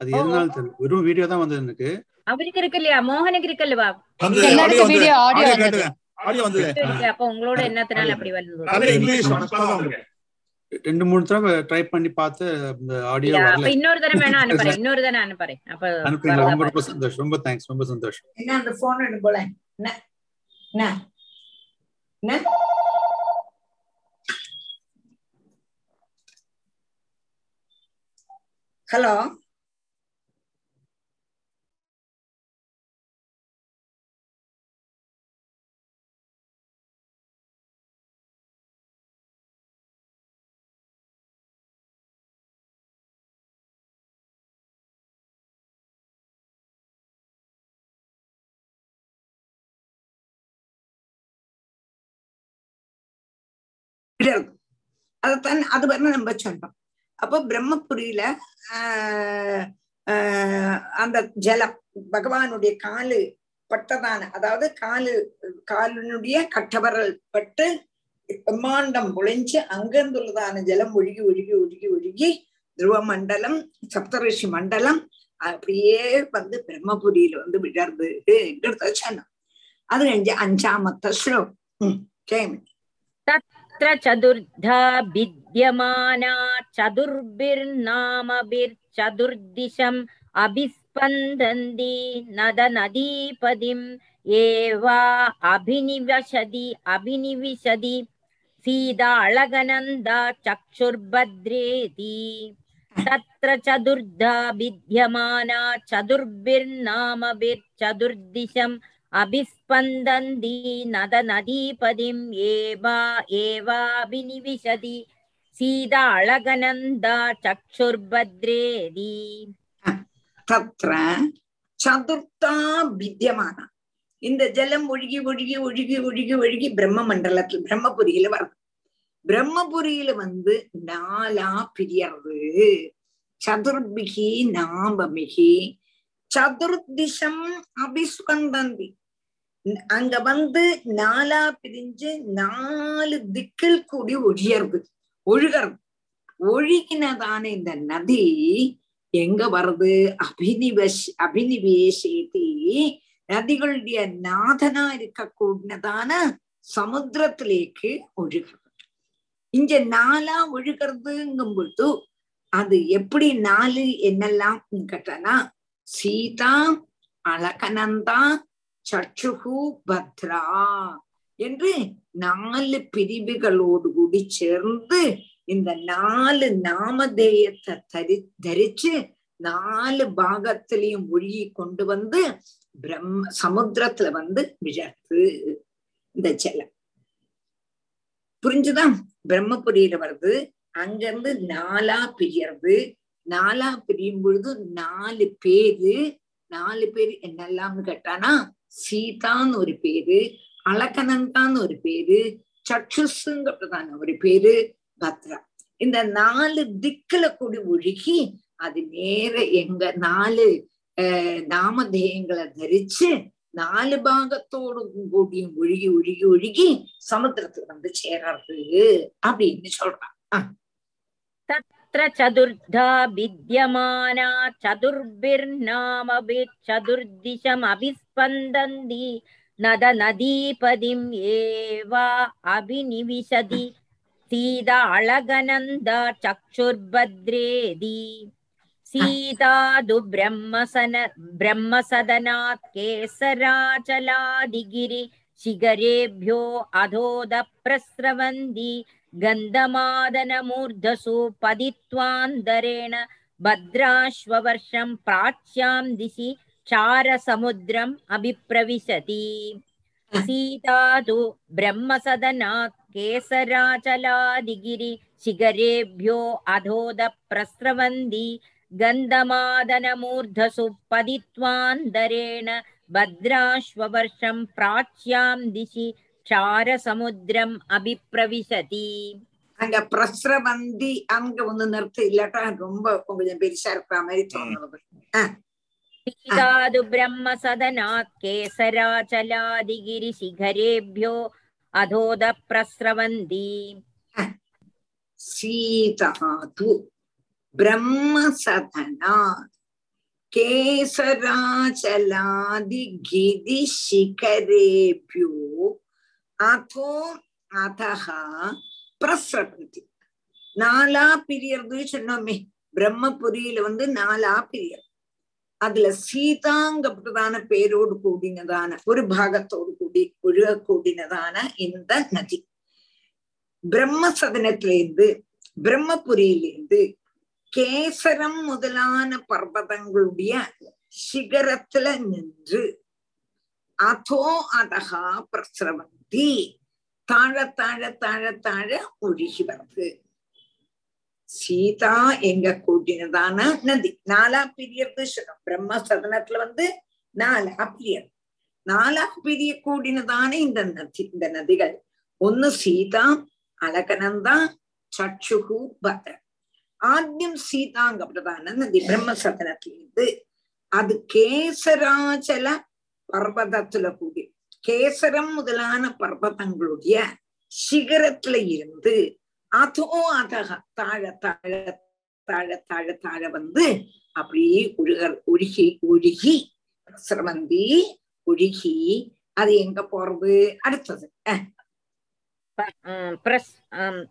அது எதனால தெரியல. வெறும் வீடியோ தான் வந்தது எனக்கு. அவருக்கு இருக்கு இல்லையா மோகனுக்கு இருக்கு ஆடியோ வந்தது. இருக்கு. அப்ப உங்களோட என்னத்தினால அப்படி வந்தது ரெண்டு மூணு தடவை ட்ரை பண்ணி பார்த்து அந்த ஆடியோ அப்ப வரல இன்னொரு தடவை வேணா அனுப்புறேன் இன்னொரு தடவை அனுப்புறேன் அப்ப அனுப்புறீங்க ரொம்ப சந்தோஷம் ரொம்ப தேங்க்ஸ் ரொம்ப சந்தோஷம் என்ன அந்த போன் எடுக்க போல என்ன என்ன என்ன ஹலோ இப்படி இருக்கும் அதைத்தான் அது வந்து நம்ம சொல்றோம். அப்போ பிரம்மபுரியில அந்த ஜலம் பகவானுடைய காலு பட்டதான அதாவது காலு காலினுடைய கட்டவரல் பட்டு பிரம்மாண்டம் ஒழிஞ்சு அங்கிருந்துள்ளதான ஜலம் ஒழுகி ஒழுகி ஒழுகி ஒழுகி துருவ மண்டலம் சப்தரிஷி மண்டலம் அப்படியே வந்து பிரம்மபுரியில வந்து விழர்ந்து சொன்னோம். அது கழிஞ்சு அஞ்சாமத்த ஸ்லோகம். கேமி तत्र चतुर्धा भिद्यमाना चतुर्भिर्नामभिर्चतुर्दिशम् अभिस्पन्दन्ति नद नदीपदिम् एवा अभिनिवशति अभिनिविशति सीता अळगनन्दा चक्षुर्भद्रेति तत्र चतुर्धा भिद्यमाना चतुर्भिर्नामभिर्चतुर्दिशम् अभिस्पन्दन्ती नदनदीपदिं एवा एवाभिनिविशति सीदाळगनन्दा चक्षुर्भद्रेदी। तत्र சதுர்த்தா வித்தியமானா இந்த ஜலம் ஒழுகி ஒழுகி ஒழுகி ஒழுகி ஒழுகி பிரம்ம மண்டலத்தில் பிரம்மபுரியில வரும். பிரம்மபுரியில வந்து நாலா பிரியறது சதுர்பிகி நாபமிகி சதுர்திசம் அபிஸ்கந்தந்தி அங்க வந்து நாலா பிரிஞ்சு நாலு திக்கில் கூடி ஒழியறது ஒழுகிறது. ஒழுகினதான இந்த நதி எங்க வருது? அபினிவஷ் அபினிவேசேதி நதிகளுடைய நாதனா இருக்கக்கூடியதான சமுத்திரத்திலேக்கு ஒழுகிறது. இங்க நாலா ஒழுகிறதுங்கும் பொழுது அது எப்படி நாலு என்னெல்லாம் கேட்டனா? சீதா அழகனந்தா சற்றுகு பத்ரா என்று நாலு பிரிவுகளோடு கூடி சேர்ந்து இந்த நாலு நாமதேயத்தை தரி தரிச்சு நாலு பாகத்திலையும் ஒழுகி கொண்டு வந்து பிரம்ம சமுத்திரத்துல வந்து விழத்து இந்த ஜலம் புரிஞ்சுதா? பிரம்மபுரியில வருது அங்கிருந்து நாலா பிரியறது. நாலா பிரியும் பொழுது நாலு பேரு நாலு பேர் என்னெல்லாம்னு கேட்டானா சீதான்னு ஒரு பேரு அழகனந்தான்னு ஒரு பேரு சக்ஷுசுங்கிறதான ஒரு பேரு பத்ரா. இந்த நாலு திக்குல கூடி ஒழுகி அது நேர எங்க நாலு ஆஹ் நாமதேயங்களை தரிச்சு நாலு பாகத்தோடும் கூடியும் ஒழுகி ஒழுகி ஒழுகி சமுத்திரத்துக்கு வந்து சேர்றது அப்படின்னு சொல்றான். तत्र चतुर्धा विद्यमाना चतुर्भिर्नामभिर्चतुर्दिशम् अभिस्पन्दन्ति नद नदीपदिम् एवा अभिनिविशति सीता अळगनन्दा चक्षुर्भद्रेदि सीतादु ब्रह्मसन ब्रह्मसदनात् केसराचलादिगिरि शिखरेभ्यो अधोद प्रस्रवन्ति गन्धमादनमूर्धसु पतित्वान्तरेण भद्राश्ववर्षं प्राच्यां दिशि क्षारसमुद्रम् अभिप्रविशति सीता तु ब्रह्मसदनात् केसराचलादिगिरि शिखरेभ्यो अधोद प्रस्रवन्ति गन्धमादनमूर्धसु पतित्वान्तरेण भद्राश्ववर्षं प्राच्यां दिशि ക്ഷാരസമുദ്രം അഭിപ്രവിശതി அங்க பிரஸ்ரவந்தி அங்க ஒண்ணு நிறுத்து இல்லாட்டா ரொம்ப கொஞ்சம் பெருசா இருக்கிற மாதிரி தோணுது സീതാതു ബ്രഹ്മസദനാത് കേസരാചലാദിഗിരി ശിഖരേഭ്യോ അധോദ പ്രസ്രവന്തി சீதாது பிரம்மசதனாத் கேசராச்சலாதிகிதி சிகரேபியோ அதோ அதஹா பிரசரந்தி நாலா பிரியறது சொன்னோமே பிரம்மபுரியில வந்து நாலா பிரியர் அதுல சீதாங்கப்பட்டதான பேரோடு கூடினதான ஒரு பாகத்தோடு கூடி ஒழுக கூடினதான இந்த நதி. பிரம்மசதனத்திலிருந்து பிரம்மபுரியிலேருந்து கேசரம் முதலான பர்வதங்களுடைய சிகரத்துல நின்று அதோ அதகா பிரசரவந்தி தீ தாழ தாழ தாழ தாழ ஒழுகி வருது. சீதா எங்க கூட்டினதான? நதி. நாலா பிரியறது பிரம்ம சதனத்துல வந்து நாலா பிரியர். நாலா பிரிய கூடினதான இந்த நதி இந்த நதிகள். ஒன்னு சீதா அலகனந்தா சட்சுகு பத்ர. ஆத்யம் சீதாங்கப்பட்டதான நதி. பிரம்ம சதனத்திலிருந்து. அது கேசராச்சல பர்வதத்துல கூடி கேசரம் முதலான பர்வதங்களுடைய சிகரத்துல இருந்து அதோ அதக தாழ தாழ தாழ தாழ தாழ வந்து அப்படியே ஒழுக ஒழுகி ஒழுகி சிரமந்தி ஒழுகி அது எங்க போறது அடுத்தது அஹ், ஆம், பிரஸ் ஆம்,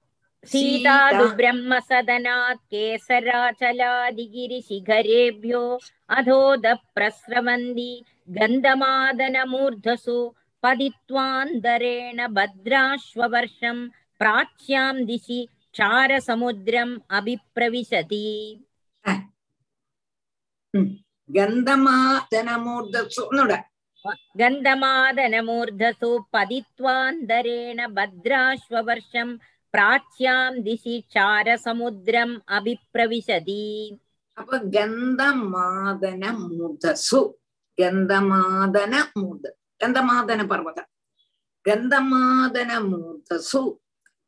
सीतादु ब्रह्मसदनात् केसराचलादिगिरिशिखरेभ्यो अधोदः प्रस्रवन्ति गन्धमादनमूर्धसु पदित्वान्तरेण भद्राश्ववर्षम् प्राच्यां दिशि क्षारसमुद्रम् अभिप्रविशति गन्धमादनमूर्धसु गन्धमादनमूर्धसु पदित्वान्तरेण भद्राश्ववर्षम् प्राच्याम् दिशि क्षारसमुद्रम् अभिप्रविशति अप गन्धमादनमूर्धसु गन्धमादनमूर्ध கந்தமாதன பர்வதம். கந்தமாதன மூதசு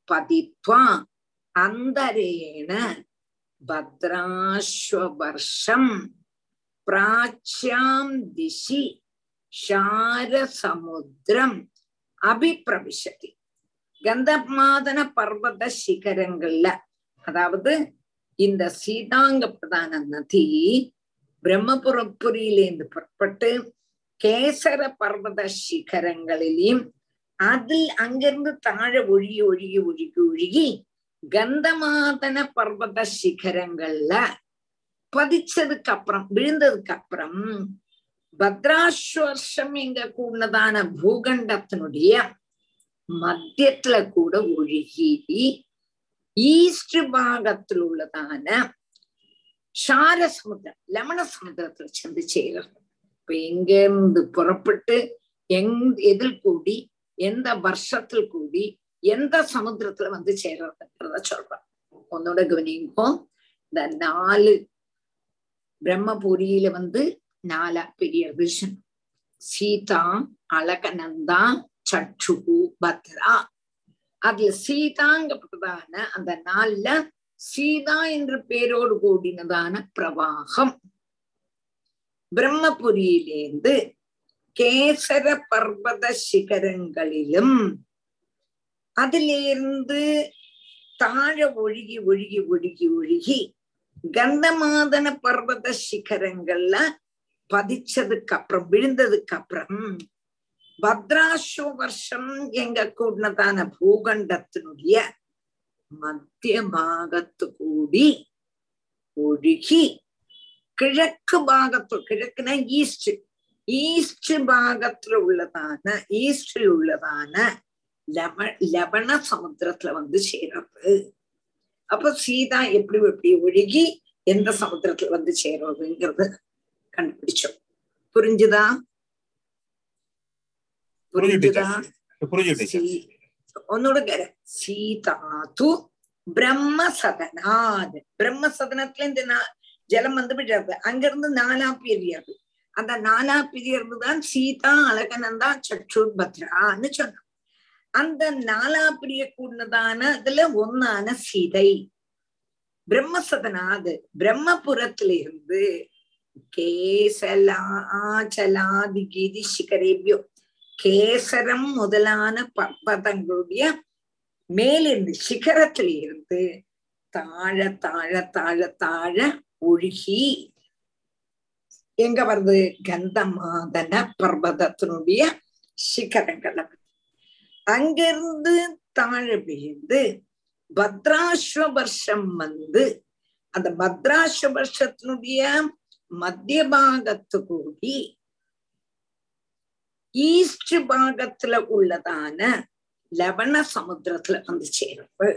பதித்வா அந்தரேண பத்ராஸ்வர்ஷம் பிராச்சியாம் திசி சாரசமுத்திரம் அபிப்பிரவிசதி கந்தமாதன பர்வத சிகரங்கள்ல அதாவது இந்த சீதாங்க பிரதான நதி பிரம்மபுரப்புரியிலேருந்து புறப்பட்டு கேசர பர்வத சிகரங்களிலையும் அதில் அங்கிருந்து தாழ ஒழுகி ஒழுகி ஒழுகி ஒழுகி கந்தமாதன பர்வத சிகரங்கள்ல பதிச்சதுக்கு அப்புறம் விழுந்ததுக்கு அப்புறம் பத்ராஸ்வர்ஷம் எங்க கூடதான பூகண்டத்தினுடைய மத்தியத்துல கூட ஒழுகி ஈஸ்ட் பாகத்தில் உள்ளதான ஷார சமுத்திரம் லமண சமுத்திரத்துல சென்று சேர்றது இப்ப எங்க இருந்து புறப்பட்டு எங் எதில் கூடி எந்த வருஷத்தில் கூடி எந்த சமுத்திரத்துல வந்து சேர்றதுங்கிறத சொல்றான் ஒன்னோட கவனிங்கோ இந்த நாலு பிரம்மபுரியில வந்து நாலா விஷன் சீதா அழகநந்தா சற்றுகு பத்ரா. அதுல சீதாங்கப்பட்டதான அந்த நாள்ல சீதா என்ற பேரோடு கூடினதான பிரவாகம். பிரம்மபுரியிலேந்து கேசர பர்வத சிகரங்களிலும் அதிலிருந்து தாழ ஒழுகி ஒழுகி ஒழுகி ஒழுகி கந்தமாதன பர்வத சிகரங்கள்ல பதிச்சதுக்கு அப்புறம் விழுந்ததுக்கு அப்புறம் பத்ராஸ்வ வருஷம் எங்க கூடதான பூகண்டத்தினுடைய மத்திய பாகத்து கூடி ஒழுகி கிழக்கு பாகத்து கிழக்குனா ஈஸ்ட் ஈஸ்ட் பாகத்துல உள்ளதான ஈஸ்டில் உள்ளதான லவ லவண சமுத்திரத்துல வந்து சேர்றது. அப்ப சீதா எப்படி எப்படி ஒழுகி எந்த சமுத்திரத்துல வந்து சேர்றதுங்கிறது கண்டுபிடிச்சோம். புரிஞ்சுதா? புரிஞ்சுதா? ஒன்னோட சீதா பிரம்ம சதனாத் பிரம்ம சதனத்துல இந்த ஜலம் வந்து விடுறது. அங்கிருந்து நாலா பிரியறது. அந்த நாலா பிரியறது தான் சீதா அழகனந்தா சற்றுர் பத்ரான்னு சொன்னான் அந்த நாலா பிரிய கூடதான இதுல ஒன்னான சீதை. பிரம்மசதனாது பிரம்மபுரத்திலிருந்து கேசலாச்சலாதிகிரி சிகரேபியோ. கேசரம் முதலான பர்வதங்களுடைய மேலிருந்து சிகரத்துல இருந்து தாழ தாழ தாழ தாழ ஒழுகி எங்க வருது? கந்தமாதன பர்வதத்தினுடைய சிகரங்களை. அங்கிருந்து தாழ விழுந்து பத்ராஸ்வ வருஷம் வந்து அந்த பத்ராஸ்வ வருஷத்தினுடைய மத்திய பாகத்து கூடி ஈஸ்ட் பாகத்துல உள்ளதான லவண சமுத்திரத்துல வந்து சேருது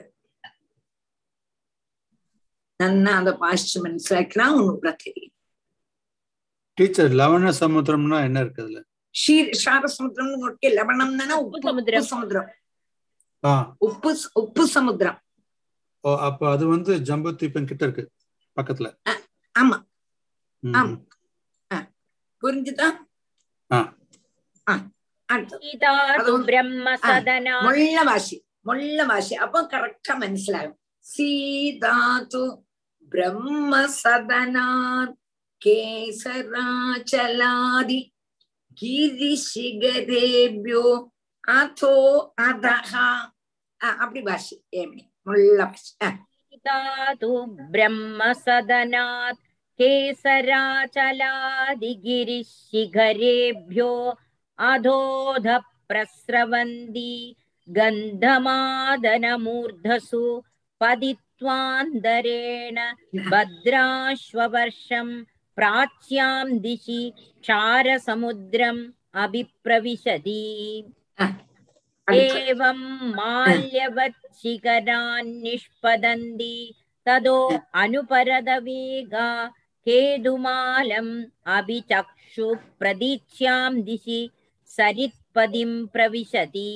నన్నాద பாஷ்யம் செலக்ட்லாம் ஒன்னு பிரதி டீச்சர் லவண சமுத்திரம்னா என்ன இருக்குதுல ஷீர் ஷார சமுத்திரம்னு ஒட்டி லவணம்னா உப்பு சமுத்திரம். சமுத்திரம். உப்பு உப்பு சமுத்திரம். ஓ அப்ப அது வந்து ஜம்பு தீபம் கிட்ட இருக்கு பக்கத்துல. ஆமா. ஆமா. புரிஞ்சுதா? மொள்ள வாசி மொள்ள வாசி. அப்போ கரெக்டா மனசிலாகும் சீதாத்து ब्रह्म सदना केसराचलादि गिरिशिगरेभ्यो अथो अधः। அப்படி பாஷி ஏமி முள்ள பாஷி தாது केसराचलादिगिरिशिखरेभ्यो अधोध प्रस्रवन्ति गन्धमादनमूर्धसु पदित् पतित्वान्दरेण भद्राश्ववर्षं प्राच्यां दिशि क्षारसमुद्रम् अभिप्रविशति एवं माल्यवच्छिखरान् निष्पदन्ति तदो अनुपरदवेगा केदुमालम् अभिचक्षु प्रदीच्यां दिशि सरित्पदिं प्रविशति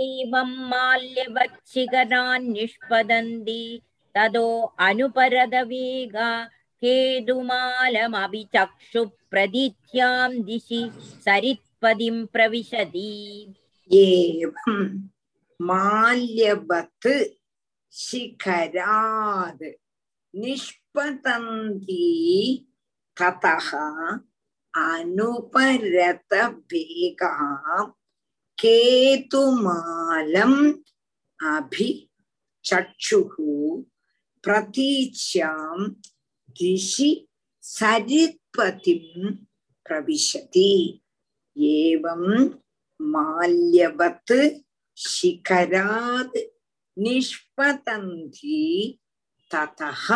एवं माल्यवच्छिखरान् निष्पदन्ति तदो अनुपरदवेगा केदुमालमभिचक्षु प्रदीच्यां दिशि सरित्पदिं प्रविशति एवं माल्यवत् शिखराद् निष्पतन्ति ततः अनुपरतवेगः கேதுமாலம் அபி சக்ஷுகு பிரதீச்சாம் திசி சரித்பதிம் பிரவிசதி ஏவம் மால்யவத் சிகராத் நிஷ்பதந்தி ததஹ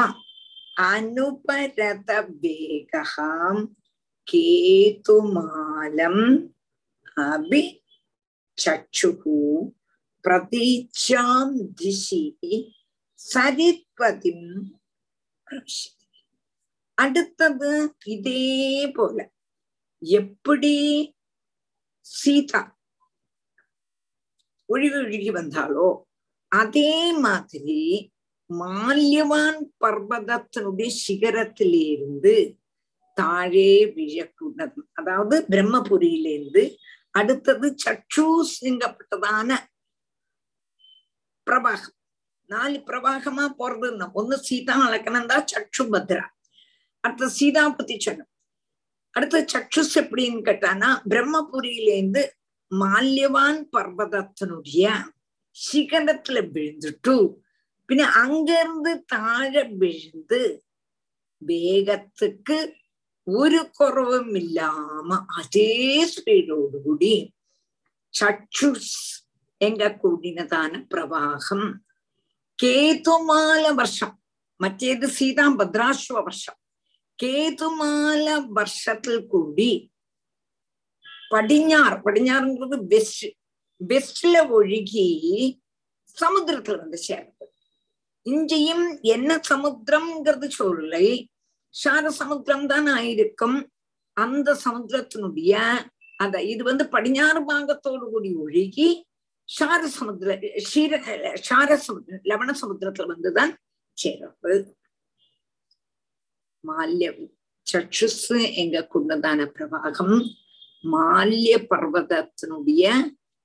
அனுபரத வேகம் கேதுமாலம் அபி अभिचक्षुः प्रतीच्यां दिशि சரித்பதிம் அடுத்தது இதே போல எப்படி சீதா ஒழுகி ஒழுகி வந்தாலோ அதே மாதிரி மால்யவான் பர்வதத்தினுடைய சிகரத்திலிருந்து தாழே விழக்கூடாது அதாவது பிரம்மபுரியிலிருந்து அடுத்தது சச்சு பிரவாகம். நாலு பிரவாகமா போறதுன்னு ஒண்ணு சீதா அளக்கணந்தா சச்சு பத்ரா. அடுத்த சீதா பத்தி சொன்னோம் அடுத்து சக்ஷுஸ் எப்படின்னு கேட்டானா பிரம்மபுரியிலேருந்து மால்யவான் பர்வதத்தினுடைய சிகரத்துல விழுந்துட்டு பின்ன அங்கிருந்து தாழ விழுந்து வேகத்துக்கு ഒരു കുറവുമില്ലാമ അതേ സ്പീഡോടുകൂടി ചക്ഷുസ് എങ്ക കൂടിനതാണ് പ്രവാഹം കേതുമാല വർഷം മറ്റേത് സീതാം ഭദ്രാശ്വ വർഷം കേതുമാല വർഷത്തിൽ കൂടി പടിഞ്ഞാറ് പടിഞ്ഞാറുന്നത് വെസ്റ്റ് വെസ്റ്റില് ഒഴുകി സമുദ്രത്തിൽ വന്ന് ചേർന്നത് இங்கேயும் என்ன சமுத்திரம்ங்கிறது சொல்லலை ஷார சமுத்திரம் தான் ஆயிருக்கும். அந்த சமுத்திரத்தினுடைய அத இது வந்து படிஞ்சாறு பாகத்தோடு கூடி ஒழுகி ஷார சமுத்திர ஷீர ஷார சமுத்திர லவண சமுத்திரத்துல வந்துதான் சேரப்பு மால்ய சக்ஷுஸ் எங்க கொண்டதான பிரவாகம். மால்ய பர்வதத்தினுடைய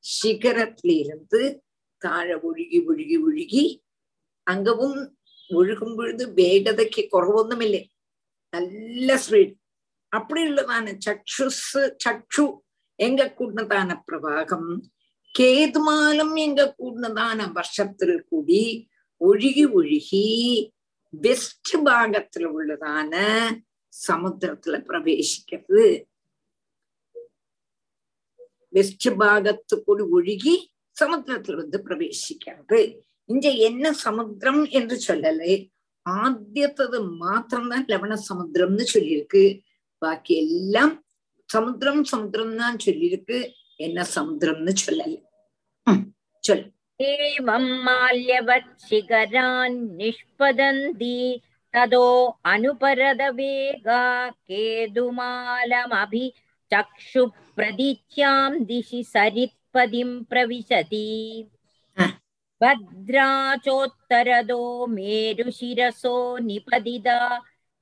சிகரத்திலிருந்து தாழ ஒழுகி ஒழுகி ஒழுகி அங்கவும் ஒழுகும் பொழுது வேகதைக்கு குறவொന്നുமில்லை நல்ல ஸ்வீட் அப்படி உள்ளதான சக்ஷுஸ் சக்ஷு எங்க கூடினதான பிரவாகம்? கேதுமாலும் எங்க கூடினதான வருஷத்தில் கூடி ஒழுகி ஒழுகி வெஸ்ட் பாகத்துல உள்ளதான சமுத்திரத்துல பிரவேசிக்கிறது. வெஸ்ட் பாகத்து கூடி ஒழுகி சமுத்திரத்துல வந்து பிரவேசிக்கிறது. இங்க என்ன சமுத்திரம் என்று சொல்லலை. ആദ്യത്തത് മാത്രം താൻ ലവണസമുദ്രം എന്ന് ചൊല്ലിയിരിക്ക് ബാക്കി എല്ലാം സമുദ്രം സമുദ്രം താൻ ചൊല്ലിയിരിക്ക് എന്നെ സമുദ്രം എന്ന് ചൊല്ലല്ല ചൊല്ല ഏവം മാല്യവത് ശിഖരാൻ നിഷ്പദന്തി തതോ അനുപരത വേഗ കേതുമാലമഭി ചക്ഷുപ്രതിച്യാം ദിശി സരിത്പതിം പ്രവിശതി भद्राचोत्तरदो मेरुशिरसो निपदिदा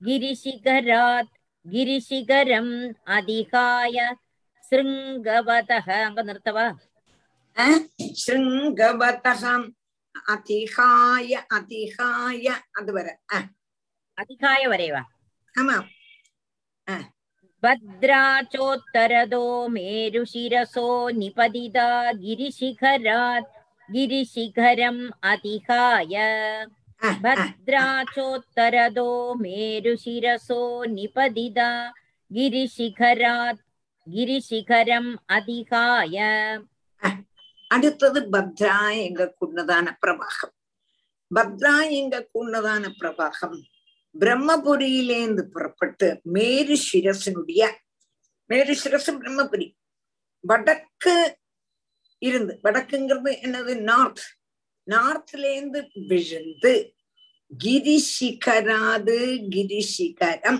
गिरिशिखरात् गिरिशिखरम् अधिकाय शृङ्गवतः अङ्ग निर्तवा शृङ्गवतः அதிகாய அதிகாய அது வர அஹ், அதிகாய வரைவா ஆமா भद्राचोत्तरदो मेरुशिरसो निपतिता गिरिशिखरात् गिरिशिखरम् अतिहाय भद्राचोत्तरदो मेरुशिरसो निपतिता गिरिशिखरात् गिरिशिखरम् अधिकाय அடுத்தது பத்ரா எங்க கூடதான பிரவாகம் பத்ரா எங்க கூடதான பிரவாகம் பிரம்மபுரியிலேந்து புறப்பட்டு மேரு சிரசனுடைய மேரு சிரசு பிரம்மபுரி வடக்கு இருந்து வடக்குங்கிறது என்னது நார்த் நார்த்லேந்து விழுந்து ഗിരിശിഖരാത് ഗിരിശിഖരം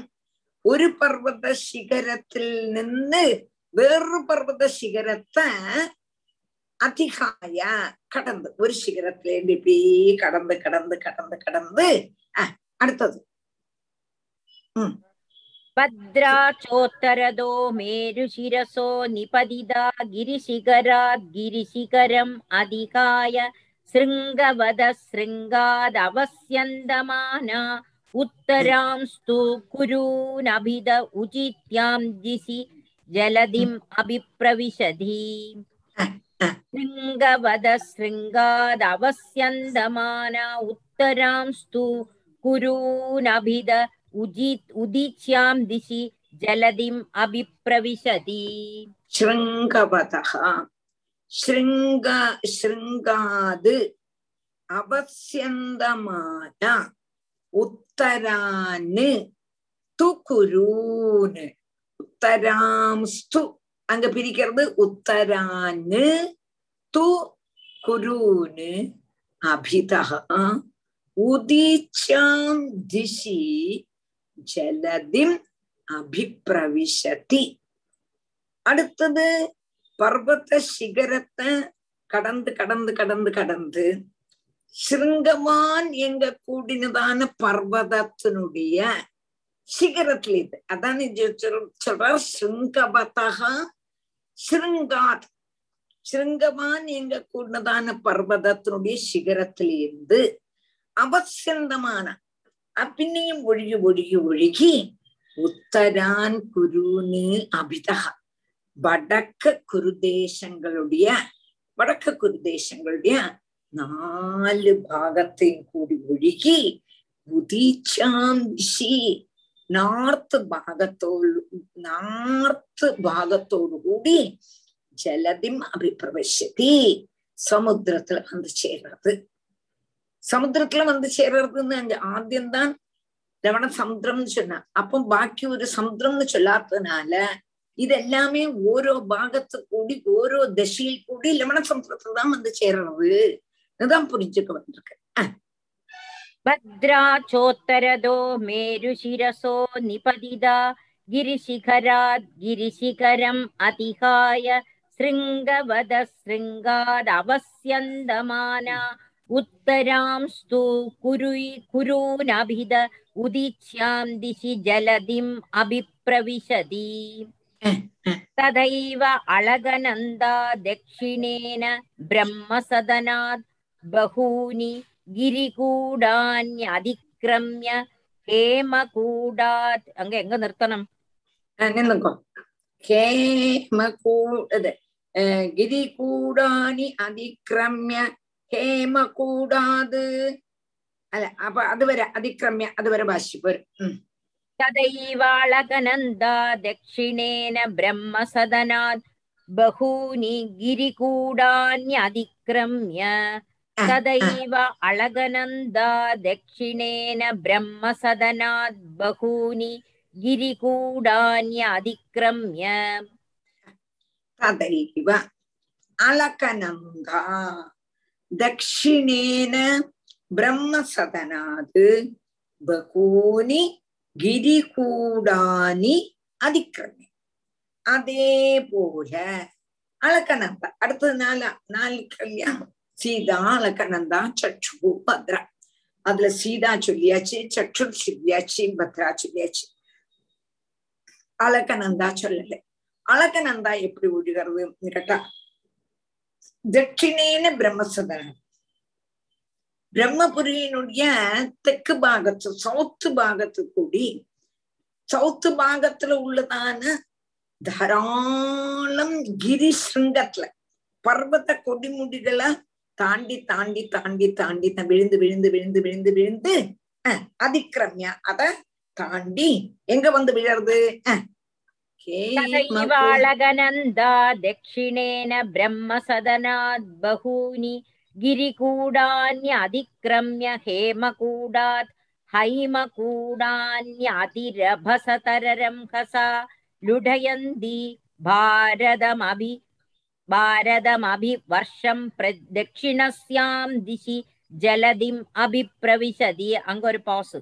ഒരു പർവ്വത ശിഖരത്തിൽ നിന്ന് വേറൊരു പർവ്വത ശിഖരത്തെ அதிகாய கடந்து ஒரு சிகரத்துல இருந்து இப்படி கடந்து கடந்து கடந்து கடந்து அஹ், அடுத்தது भद्राचोत्तरदो मेरुशिरसो निपतिता गिरिशिखरात् गिरिशिखरम् अधिकाय शृङ्गवद शृङ्गादवस्यन्दमाना उत्तरांस्तु कुरूनभिद उचित्यां दिशि जलधिम् अभिप्रविशति शृङ्गवद शृङ्गादवस्यन्दमाना उत्तरांस्तु कुरूनभिद उजी उदीच्यां दिशि जलधिम् अभिप्रविशति शृङ्गवतः शृङ्ग शृङ्गाद् अवस्यन्दमान उत्तरान् து குரூன்னு உத்தராம்ஸ்து அங்க பிரிக்கிறது உத்தரான்னு து குரூன்னு அபிதா உதீச்சாம் திசி ஜலதிம் அபிப்பிரவிசதி அடுத்தது பர்வத சிகரத்தை கடந்து கடந்து கடந்து கடந்து சிருங்கமான் எங்க கூடினதான பர்வதத்தினுடைய சிகரத்துல இது அதான் இது சொல்- சொல்றார் சிருங்கபதா சிருங்காத் சிருங்கமான் எங்க கூடினதான பர்வதத்தினுடைய சிகரத்திலிருந்து அவசியந்தமான പിന്നെയും ഒഴുകി ഒഴുകി ഒഴുകി ഉത്തരാൻ കുരുന്ന് അഭിത വടക്ക കുരുദേശങ്ങളുടെയ വടക്ക കുരുദേശങ്ങളുടെയ നാല് ഭാഗത്തെയും കൂടി ഒഴുകി ഉദീച്ചാം നോർത്ത് നാർത്ത് ഭാഗത്തോട് നാർത്ത് ഭാഗത്തോടുകൂടി ജലതിം അഭിപ്രവശ്യത്തി സമുദ്രത്തിൽ വന്ന് ചേർന്നത് சமுத்திரத்துல வந்து சேர்றதுன்னு அங்க ஆத்தியம் தான் ரவண சமுத்திரம்னு சொன்னா. அப்போ பாக்கி ஒரு சமுத்திரம்னு சொல்லாததுனால இதெல்லாமே ஓரோ பாகத்து கூடி ஓரோ தசையில் கூடி லவண சமுத்திரத்துல தான் வந்து சேர்றது. இதுதான் புரிஞ்சுக்க வந்திருக்கு. भद्राचोत्तरदो मेरुशिरसो निपदिदा गिरिशिखरात् गिरिशिखरम् अतिहाय शृङ्गवद शृङ्गादवस्यन्दमाना उत्तरांस्तु कुरुयि कुरूनभिद उदीच्यां दिशि जलधिम् अभिप्रविशति तथैव अलगनन्दा दक्षिणेन ब्रह्मसदनात् बहूनि गिरिकूडान्यधिक्रम्य हेमकूडात् அங்க अङ्ग நிறுத்தணும் நின்னுக்கும் गिरिकूडानि கிரிகூடானி അതിക്രമ്യ ഹേമകൂടാത് അല്ല അപ്പൊ അതുവരെ അതിക്രമ്യ അതുവരെ ഭാഷി പോരും ഉം. तदैवाळकनन्दा दक्षिणेन ब्रह्मसदनात् बहूनि गिरिकूडान्यतिक्रम्य तदैव अळगनन्दा दक्षिणेन ब्रह्मसदनात् बहूनि गिरिकूडान्यतिक्रम्य തദൈവ தட்சிணேன பிரம்மசதனாது பகூனி கிரிகூடானி அதிக்கிரமே அதே போல அழகனந்த அடுத்தது நாலு நாலு கல்யாணம் சீதா அழகனந்தா சற்று பத்ரா அதுல சீதா சொல்லியாச்சு சற்று சொல்லியாச்சு பத்ரா சொல்லியாச்சு அழகனந்தா சொல்லலை அழகனந்தா எப்படி ஒழுகிறது கேட்டா தட்சிணேன பிரம்மசதனம் பிரம்மபுரியினுடைய தெற்கு பாகத்து சவுத்து பாகத்து கூடி சவுத்து பாகத்துல உள்ளதான தாராளம் கிரி சிருங்கத்துல பர்வத கொடிமுடிகளை தாண்டி தாண்டி தாண்டி தாண்டி தான் விழுந்து விழுந்து விழுந்து விழுந்து விழுந்து அதிக்கிரமியா அத தாண்டி எங்க வந்து விழறது? तथैवाळगनन्दा दक्षिणेन ब्रह्मसदनात् बहूनि गिरिकूडान्यतिक्रम्य हेमकूडात् हैमकूडान्यतिरभसतररंहसा लुढयन्ती भारतमभि भारतमभिवर्षं प्रदक्षिणस्यां दिशि जलधिम् अभिप्रविशति அங்க ஒரு பாஸ்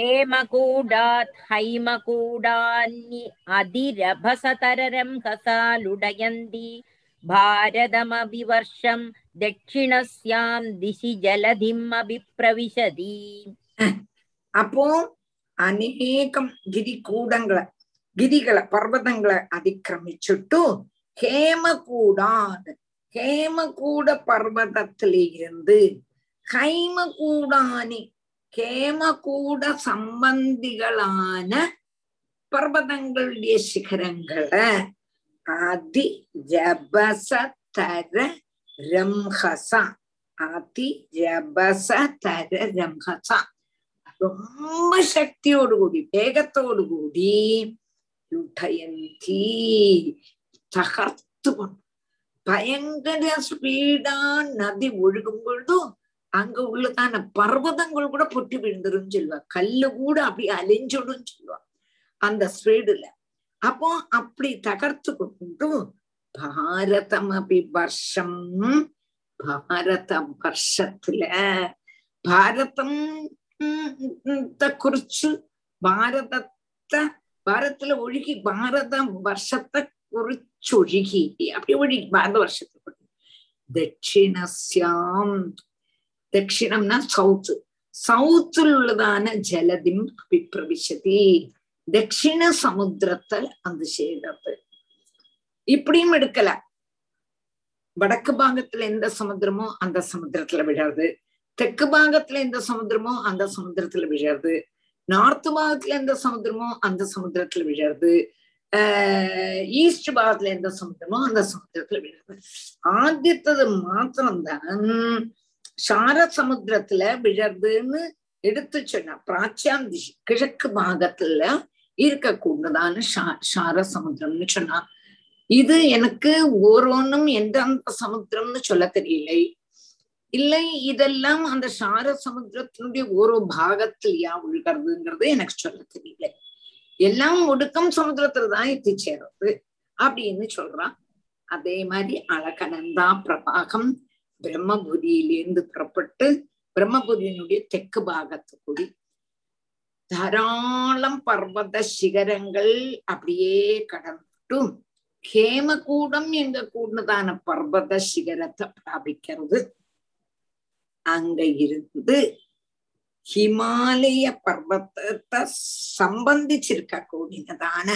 हेमकूडात् हैमकूडान्य अधिरभसतररं हसालुडयन्ति भारतमभिवर्षं दक्षिणस्यां दिशि जलधिम् अभिप्रविशति அப்போ அநேகம் கிரி கூடங்களை கிரிகளை பர்வதங்களை அதிக்கிரமிச்சுட்டு ஹேமகூடான் ஹேமகூட பர்வதத்தில இருந்து ஹைமகூடானி கேமகூட சம்பந்திகளான பர்வதங்களுடைய சிகரங்களை அதி ஜபசதர ரம்ஹசா அதி ஜபசதர ரம்ஹசா ரொம்ப சக்தியோடு கூடி வேகத்தோடு கூடி லுடயந்தி தகர்த்து கொண்டு பயங்கர ஸ்பீடா நதி ஒழுகும் பொழுதும் அங்க உள்ளதான பர்வதங்கள் கூட பொட்டி விழுந்துரும் சொல்லுவா. கல்லு கூட அப்படி அலைஞ்சுடும் சொல்லுவா. அந்த ஸ்பீடுல அப்போ அப்படி தகர்த்து கொண்டு பாரதம் அபி வருஷம் பாரத வருஷத்துல பாரதம் குறிச்சு பாரதத்தை பாரத்துல ஒழுகி பாரத வருஷத்தை குறிச்சொழுகி. அப்படி ஒழுகி பாரத வருஷத்தை தட்சிணஸ்யாம் தட்சிணம்னா சவுத் சவுத்தில் உள்ளதான ஜலதிம் பிப்ரவிசதி தட்சிண சமுத்திரத்தை அந்த செய்யறது இப்படியும் எடுக்கல வடக்கு பாகத்துல எந்த சமுத்திரமோ அந்த சமுத்திரத்துல விழறது தெற்கு பாகத்துல எந்த சமுத்திரமோ அந்த சமுத்திரத்துல விழறது நார்த் பாகத்துல எந்த சமுத்திரமோ அந்த சமுத்திரத்துல விழறது ஈஸ்ட் பாகத்துல எந்த சமுத்திரமோ அந்த சமுத்திரத்துல விழுது ஆദ്യത്തது மாத்திரம்தான் சார சமுத்திரத்துல விழறதுன்னு எடுத்து சொன்ன பிராச்சியாம் திசை கிழக்கு பாகத்துல இருக்கக்கூடதான சார சமுத்திரம்னு சொன்னா. இது எனக்கு ஓரோன்னும் எந்தெந்த சமுத்திரம்னு சொல்ல தெரியலை. இல்லை இதெல்லாம் அந்த சார சமுத்திரத்தினுடைய ஒரு பாகத்திலயா ஒழுகிறதுங்கிறது எனக்கு சொல்ல தெரியல. எல்லாம் ஒடுக்கம் சமுத்திரத்துல தான் எத்தி சேர்றது அப்படின்னு சொல்றான். அதே மாதிரி அழகனந்தா பிரபாகம் பிரம்மபுரியிலிருந்து புறப்பட்டு பிரம்மபுரியினுடைய தெற்கு பாகத்து கூடி. தாராளம் பர்வத சிகரங்கள் அப்படியே கடந்துட்டும் ஹேமகூடம் எங்க கூடதான பர்வத சிகரத்தை பிராபிக்கிறது. அங்க இருந்து ஹிமாலய பர்வத்தத்தை சம்பந்திச்சிருக்க கூடினதான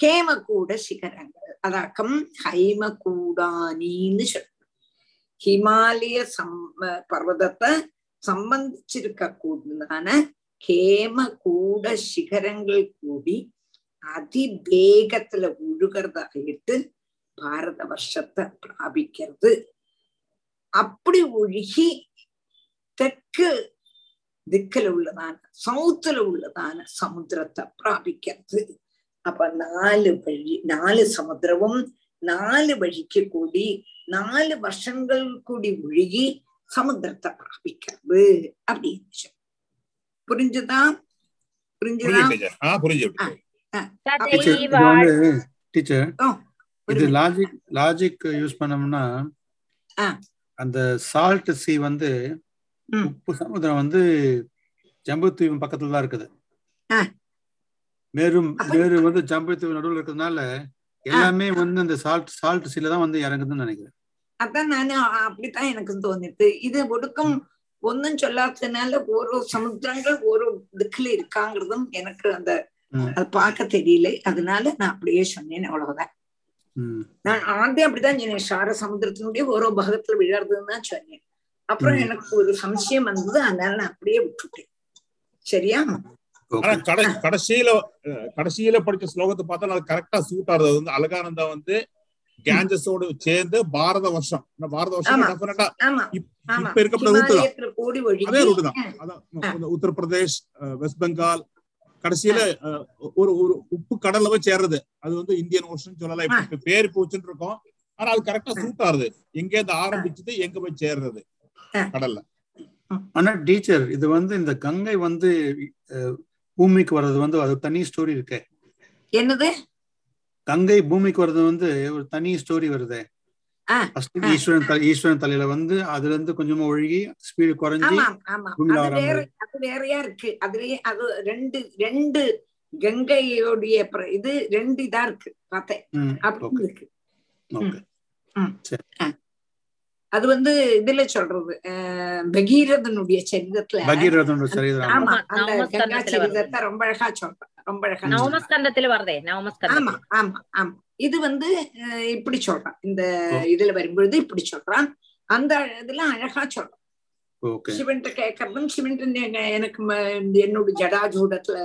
ஹேமகூட சிகரங்கள். அதாக்கம் ஹைமகூடானின்னு சொல்ற ஹிமாலய சம் பர்வதத்தை சம்பந்திச்சிருக்க கூடதான கூடினதான ஹேமகூட சிகரங்கள் கூடி அதிவேகத்துல ஒழுகிறதாயிட்டு பாரத வருஷத்தை பிராபிக்கிறது அப்படி ஒழுகி தெற்கு திக்கில உள்ளதான சவுத்துல உள்ளதான சமுத்திரத்தை பிராபிக்கிறது அப்ப நாலு வழி நாலு சமுத்திரமும் நாலு வழிக்கு கூடி நாலு வருஷங்கள் கூடி ஒழுகி சமுத்திரத்தை பிராபிக்கிறது அப்படின்னு புரிஞ்சுதா? இது லாஜிக் லாஜிக் யூஸ் பண்ணோம்னா அந்த சால்ட் சி வந்து உப்பு சமுத்திரம் வந்து ஜம்புத்தீவு பக்கத்துல தான் இருக்குது. மேலும் மேரு வந்து ஜம்புத்தீவு நடுவில் இருக்கிறதுனால எல்லாமே வந்து அந்த சால்ட் சால்ட் சீல தான் வந்து இறங்குதுன்னு நினைக்கிறேன். அதான் நானு அப்படித்தான் எனக்கு தோணிட்டு இது ஒடுக்கம் ஒன்னும் சொல்லாததுனால ஓரோ சமுத்திரங்கள் ஓரோ திக்குல இருக்காங்கிறதும் எனக்கு அந்த அது பார்க்க தெரியல. அதனால நான் அப்படியே சொன்னேன் அவ்வளவுதான். நான் ஆദ്യം அப்படிதான் சொன்னேன். சார சமுத்திரத்தினுடைய ஓரோ பாகத்துல விழறதுன்னு தான் சொன்னேன். அப்புறம். எனக்கு ஒரு சம்சயம் வந்தது அதனால நான் அப்படியே விட்டுட்டேன். சரியா? கடைசியில கடைசியில படிச்ச ஸ்லோகத்தை பார்த்தா அது கரெக்டா சூட் ஆகுது அது வந்து அழகானந்தா வந்து கேஞ்சஸோடு சேர்ந்து பாரத வருஷம். இந்த பாரத வருஷம். டெஃபினட்டா இப்ப இருக்கிற ரூட் தான் அதே ரூட் தான். அதான். இந்த உத்தரப்பிரதேஷ் வெஸ்ட் பெங்கால் கடைசியில ஒரு ஒரு உப்பு கடல்ல போய் சேர்றது. அது வந்து இந்தியன் ஓஷன் சொல்லலாம். இப்ப பேர் போச்சுன்னு இருக்கோம். ஆனா அது கரெக்டா சூட் ஆகுது எங்க இருந்து ஆரம்பிச்சது எங்க போய் சேர்றது? கடல்ல. ஆனா டீச்சர் இது வந்து இந்த கங்கை வந்து பூமிக்கு வர்றது வந்து அது தனி ஸ்டோரி இருக்கே. என்னது? கங்கை பூமிக்கு வர்றது வந்து ஒரு தனி ஸ்டோரி வருதே. ஈஸ்வரன் ஈஸ்வரன் தலையில வந்து அதுல இருந்து கொஞ்சமா ஒழுகி ஸ்பீடு குறைஞ்சி அது வேறையா இருக்கு. அதுலயே அது ரெண்டு ரெண்டு கங்கையோடைய இது ரெண்டு இதா இருக்கு. பார்த்தேன். அப்படி இருக்கு. அது வந்து இதுல சொல்றது பகீரதனுடைய சரிதத்துல ஆமா ஆமா, அந்த கங்கா. சரிதத்தை ரொம்ப அழகா சொல்றேன் ரொம்ப அழகா. நவமஸ்கந்தத்துல வருதே ஆமா நவமஸ்கந்தத்துல ஆமா ஆமா இது வந்து இப்படி சொல்றான் இந்த. இதுல வரும்பொழுது இப்படி சொல்றான் அந்த இதுல அழகா சொல்றான் ஓகே சிவன்கிட்ட கேட்கறதும் சிவன் எனக்கு என்னோட ஜடாஜூடத்துல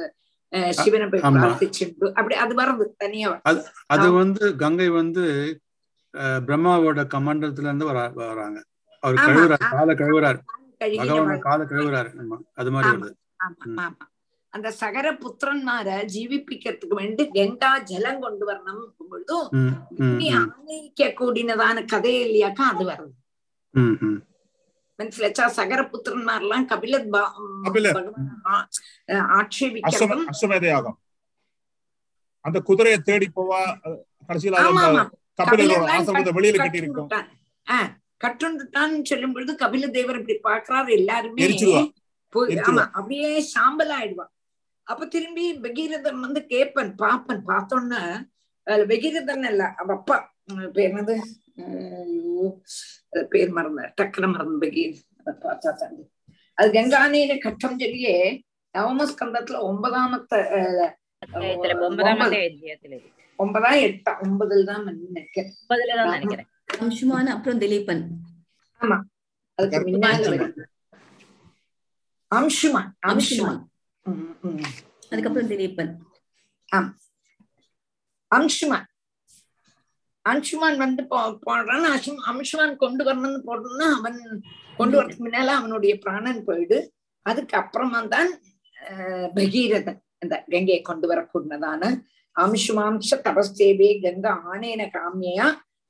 சிவனை போய் ஆமா. பிரார்த்திச்சுண்டு அப்படி அது வர்றது தனியா. அது வந்து கங்கை வந்து பிரம்மாவோட கமாண்டத்துல இருந்து வர வராங்க அவர் ஆமா, கழுவுறாரு ஆமா. காலை கழுவுறாரு கழுகின பகவான வாழ்- காலை கழுவுறாரு ஆமா அது மாதிரி ஆமா, வருது ஆமா ஆமா அந்த சகர புத்திரன்மாரை ஜீவிப்பிக்கிறதுக்கு வேண்டி கங்கா ஜலம் கொண்டு வரணும் பொழுதும் ம், ம், பூமி ம், ஆணையிக்க கூடினதான கதை இல்லையாக்கா அது வருது ம், ம். മനസ്സിലാച്ചാ സകരപുത്രന്മാരെല്ലാം കപില ബ- ഉം, கபிலர் ഭഗവാൻ ആ- ഏഹ് அஸ்வம ആക്ഷേപിക്കുന്നതും அஸ்வமேத யாகம் அந்த குதிரையை தேடி போவா அஹ், கடைசியில கபிலரோட ஆசிரமத்தை வெளியில கட்டி இருக்கும் கட்டுண்டுட்டான்னு சொல்லும் பொழுது கபில தேவர் இப்படி பாக்குறாரு எல்லாருமே. ஆமா அப்படியே சாம்பல் ஆயிடுவா அப்ப திரும்பி பகீரதன் வந்து கேப்பன் பாப்பன் பார்த்தோன்னு பகீரதன் இல்ல அவ அப்பா. பேர் என்னது? பேர் மறந்த டக்குன மறந்து பகீர். அதை பார்த்தா தாண்டி அது கங்கானீன கட்டம் சொல்லியே நவமஸ்கந்தத்துல ஒன்பதாமത്തെ அஹ், ஒன்பதா எட்டா ஒன்பதில் தான் நினைக்கிறேன் நினைக்கிறேன். அம்சுமான் அப்புறம் திலீபன் ஆமா. அதுக்கு முன்னால அம்சுமான் அம்சுமான். அதுக்கப்புறம் திலீபன் ஆம். அம்சுமான். அம்சுமான் வந்து போ- போடுறான் அம்சு- அம்சுமான் கொண்டு வரணும்னு போடணும்னா அவன் கொண்டு வரதுக்கு முன்னால அவனுடைய பிராணன் போயிடு. அதுக்கு அப்புறமா தான் பகீரதன் இந்த கங்கையை கொண்டு வரக்கூடியதான ஆம்சுமாம்ச தபஸ்தேவே கங்கா ஆனேன காமியா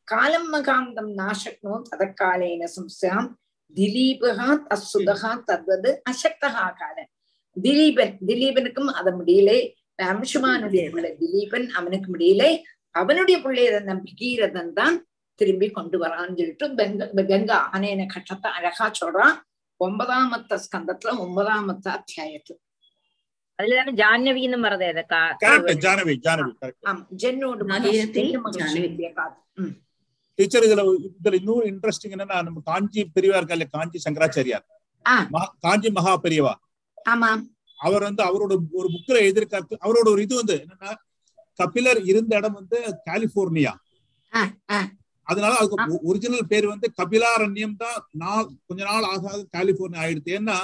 காலம் மகாந்தம் நாசக்னோ ததக்காலேன சம்சாம். திலீபகா தசுதகா தத்வது அசக்தகா காலன். திலீபன் திலீபனுக்கும் அது முடியலே அம்சுமானுடைய பிள்ளை திலீபன் அவனுக்கு முடியலே அவனுடைய பிள்ளையதன் பகீரதன் தான் திரும்பி கொண்டு வரான்னு சொல்லிட்டு கங்க கங்கா ஆனேன கட்டத்தை அழகா சொல்றான். ஒன்பதாமத்த ஸ்கந்தத்துல ஒன்பதாமத்த அத்தியாயத்துல. டீச்சர் இதுல இதுல இன்னும் இன்ட்ரெஸ்டிங் என்னன்னா நம்ம காஞ்சி பெரியவா இருக்கா இல்ல காஞ்சி சங்கராச்சாரியார் காஞ்சி மகா பெரியவா ஆமா அவர் வந்து அவரோட ஒரு புக்ல எதிர்க்க அவரோட ஒரு இது வந்து என்னன்னா கபிலர் இருந்த இடம் வந்து கலிபோர்னியா. அதனால அதுக்கு ஒரிஜினல் பேர் வந்து கபிலாரண்யம் தான் நாள் கொஞ்ச நாள் ஆக ஆக கலிபோர்னியா ஆயிடுது ஏன்னா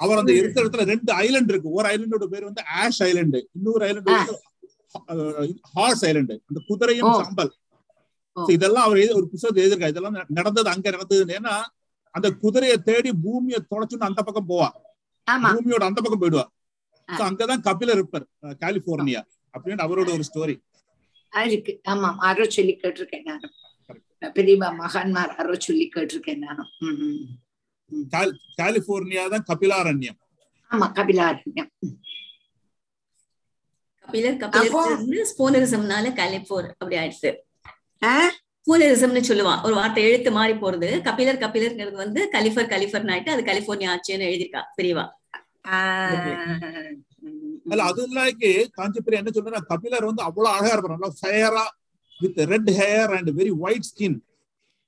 அவர் அந்த இருந்த இடத்துல ரெண்டு ஐலண்ட் இருக்கு. ஒரு ஐலண்டோட பேர் வந்து ஆஷ் ஐலண்ட் இன்னொரு ஐலண்ட் ஹார்ஸ் ஐலண்ட் அந்த குதிரையும். சாம்பல். இதெல்லாம் அவர் ஒரு புத்தகத்தை எழுதியிருக்காரு. இதெல்லாம் நடந்தது அங்க நடந்தது ஏன்னா அந்த குதிரையை தேடி பூமியை தொலைச்சுன்னு அந்த பக்கம் போவா. பூமியோட அந்த பக்கம் போயிடுவா. அங்கதான் கபிலர் இருப்பார் கலிபோர்னியா அப்படின்னு அவரோட ஒரு ஸ்டோரி இருக்கு ஆமா யாரோ சொல்லி கேட்டிருக்கேன் நானும். பெரியவா மகான்மார் யாரோ சொல்லி கேட்டிருக்கேன் நானும். கலிபோர்னியா தான் கபிலாரண்யம். ஆமா கபிலாரண்யம். கபிலர் கபிலர் ஸ்போனரிசம்னால கலிப்போர் அப்படி ஆயிடுச்சு? ஸ்போனரிசம்னு சொல்லுவான். ஒரு வார்த்தை எழுத்து மாறி போறது. கபிலர் கபிலர்ங்கிறது வந்து கலிஃபர் கலிஃபர்னு ஆயிட்டு அது கலிபோர்னியா ஆச்சுன்னு எழுதியிருக்கா பெரியவா அல்ல அது இல்லாக்கி காஞ்சிபுரம் என்ன சொல்றா கபிலர் வந்து அவ்வளவு அழகா இருப்பார். நல்லா ஃபயரா with red hair and very white skin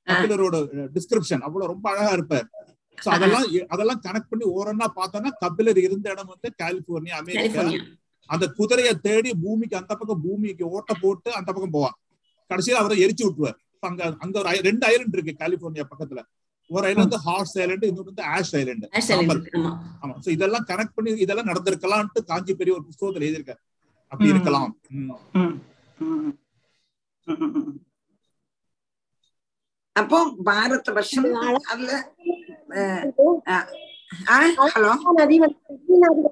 கபிலரோட description அவ்வளவு ரொம்ப அழகா இருப்பார். சோ அதெல்லாம் அதெல்லாம் கனெக்ட் பண்ணி ஓரன்னா பார்த்தோம்னா கபிலர் இருந்த இடம் வந்து கலிபோர்னியா அமெரிக்கா அந்த குதிரையை தேடி பூமிக்கு அந்த பக்கம் பூமிக்கு ஓட்ட போட்டு அந்த பக்கம் போவான். கடைசியில அவரை எரிச்சு விட்டுருவார். இப்ப அங்க அங்க ஒரு ரெண்டு ஐலண்ட் இருக்கு கலிபோர்னியா பக்கத்துல. ஒரு ஐலண்ட் வந்து ஹார்ஸ் ஐலண்ட் இன்னொரு வந்து ஆஷ் ஐலண்ட் ஆமா. ஆமா. சோ இதெல்லாம் கனெக்ட் பண்ணி இதெல்லாம் நடந்திருக்கலாம்ட்டு காஞ்சி பெரிய ஒரு புஸ்தகத்துல எழுதியிருக்காரு. அப்படி. இருக்கலாம். அப்போ பாரத வருஷம் அதுல ஹலோ. நதி வந்து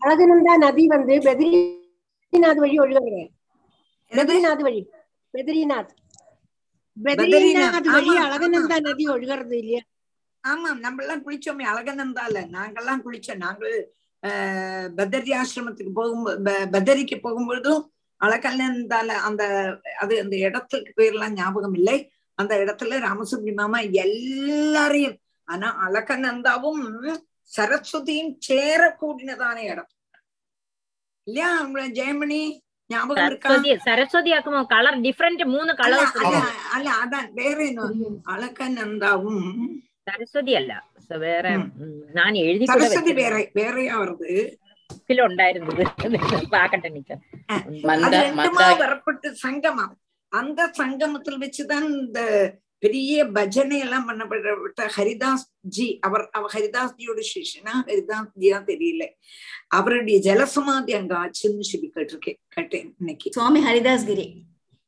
அழகனந்தா நதி வந்து பெத்ரிநாத் வழி ஒழுகுது பெத்ரிநாத் வழி. பெத்ரிநாத் பெத்ரிநாத் வழி ஆமா, அழகனந்தா நதி ஒழுகிறது இல்லையா? ஆமா நம்ம எல்லாம் குளிச்சோமே அழகனந்தால நாங்கெல்லாம் குளிச்சோம். நாங்கள் பதரி ஆசிரமத்துக்கு போகும்போது ப- பதரிக்கு போகும்பொழுதும் அழகனந்தால அந்த அது அந்த இடத்துக்கு பேர்லாம் ஞாபகம் இல்லை. அந்த இடத்துல ராமசுப்ரி மாமா எல்லாரையும் ஆனா அழகநந்தாவும் சரஸ்வதியும் சேர கூடினதான இடம் இல்லையா உங்களை ஜெயமணி ஞாபகம் இருக்கா சரஸ்வதி சரஸ்வதி ஆக்குமோ கலர் டிஃப்ரெண்ட் மூணு அல்ல கலர்ஸ் அல்ல இருக்கு அல்ல அதான் வேற என்ன அழகநந்தாவும் സരസ്വതി അല്ല സ- വേറെ ഉം, ഞാൻ എഴുതി കൂടെ சரஸ்வதி വെച്ചിരുന്നു. வேற வேறையா வருது ബുക്കിൽ ഉണ്ടായിരുന്നത് പാക്കട്ടെ ടീച്ചർ அது ரெண்டுமா வரப்பட்டு சங்கமம் அந்த சங்கமத்தில் வச்சுதான் இந்த பெரிய பஜனை எல்லாம் பண்ணப்பட்ட ஹரிதாஸ் ஜி அவர் அவர் ஹரிதாஸ் ஜியோட சிஷ்யனா? ஹரிதாஸ் ஜியா தெரியல. அவருடைய ஜலசமாதி அங்க ஆச்சுன்னு சொல்லி கேட்டிருக்கேன் கேட்டேன் இன்னைக்கு. சுவாமி ஹரிதாஸ் கிரி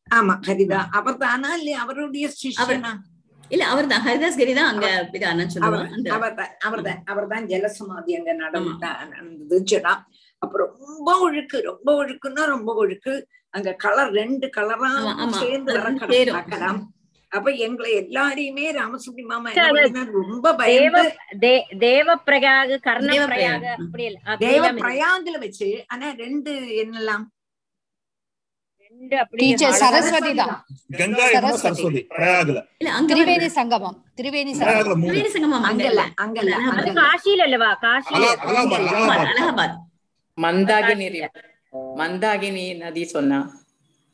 ஆமா ஹரிதா. அவர் தானா இல்லையா? அவருடைய சிஷ்யனா? இல்ல அவர் தான் ஹரிதாஸ் கிரி தான் அங்க அவர் அவர்தான் அவர்தான் அவர்தான் ஜலசமாதி அங்க நடந்தா நடந்ததுன்னு அப்ப ரொம்ப ஒழுக்கு ரொம்ப ஒழுக்குன்னா ரொம்ப ஒழுக்கு. அங்க கலர் ரெண்டு கலரா. சேர்ந்து அப்ப எங்களை எல்லாரையுமே ராமசுப்ரி மாமா? ரொம்ப பயந்து தேவ பிரயாக கர்ண தேவ பிரயாக. பிரயாக. அப்படி இல்ல தேவ அப்படியெல்லாம் இருக்கு. பிரயாங்குல வச்சு ஆனா ரெண்டு என்னெல்லாம்? சரஸ்வதி தான். பிரயாகுல. திரிவேணி சங்கமம். திரிவேணி பிரயாகுல திரிவேணி சங்கமம் அங்க அங்கல்ல அங்கல்ல காசியில அல்லவா? அலா- அலகாபாத் மந்தாகினி. மந்தாகினி நதி சொன்னா.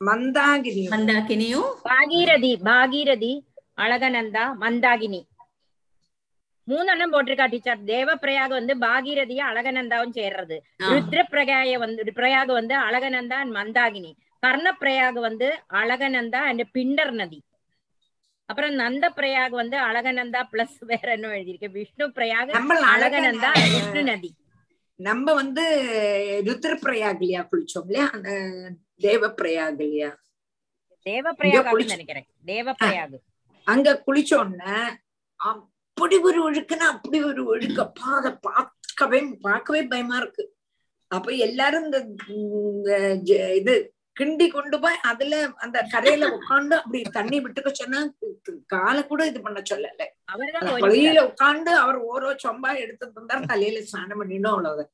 மந்தாகிரி மந்தாகினியும் பாகீரதி பாகீரதி அழகநந்தா மந்தாகினி. மூணெண்ணம் போட்டிருக்கா டீச்சர் தேவ பிரயாக வந்து பாகீரதிய அழகநந்தாவும் சேர்றது. ஆ. ருத்ர பிரகாய வந்து பிரயாக வந்து அழகநந்தா and மந்தாகினி. கர்ண பிரயாக வந்து அழகநந்தா அண்ட் பிண்டர் நதி. அப்புறம் நந்த பிரயாக வந்து அழகநந்தா பிளஸ் வேற என்ன எழுதியிருக்கேன் விஷ்ணு பிரயாக நம்ம அழகநந்தா விஷ்ணு நதி. நம்ம வந்து ருத்ரப்பிரயாக் இல்லையா குளிச்சோம் இல்லையா? அந்த தேவ பிரயாக் இல்லையா தேவ பிரயாக நினைக்கிறேன். தேவ பிரயாக அங்க குளிச்ச உடனே அப்படி ஒரு ஒழுக்குன்னா அப்படி ஒரு ஒழுக்க. பாத பார்க்கவே பார்க்கவே பயமா இருக்கு. அப்ப எல்லாரும் இந்த இது கிண்டி கொண்டு போய் அதுல அந்த கரையில உட்காந்து அப்படி தண்ணி விட்டுக்க சொன்னா காலை கூட இது பண்ண சொல்லல. வழியில உட்காந்து அவர் ஓரோ சொம்பா எடுத்து தந்தார் தலையில ஸ்நானம் பண்ணிடும் அவ்வளவுதான்.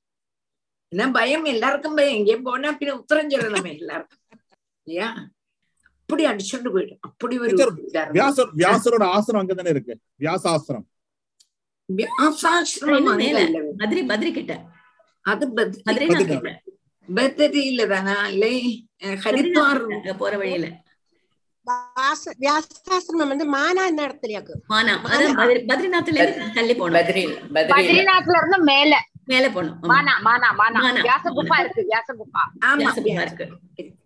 என்ன பயம்? எல்லாருக்கும் பயம். எங்கேயும் போனா பின்ன உத்தரம் சொல்லலாமே எல்லாருக்கும். இல்லையா? அப்படி அடிச்சுட்டு போயிடும் அப்படி ஒரு. வியாசர் வியாசரோட ஆசிரம் அங்க தானே இருக்கு? வியாசாசிரம். இல்ல பத்ரி பத்ரி கிட்ட. அது பத்ரி பத்ரியில தானா இல்லை ஹரித்வார் போற வழியில. வாச- வியாசாசிரமம் வந்து மானா இந்த இடத்துலயாக்கு மானா. அது பத்ரி- பத்ரிநாத்ல இருந்து தள்ளி போனோம். பத்ரி பத்ரி பத்ரிநாத்ல இருந்து மேல மேல ஆமா. மானா மானா மானா. மானா. வியாச குப்பா இருக்கு வியாச குப்பா ஆமா. வியாசகுப்பா இருக்கு.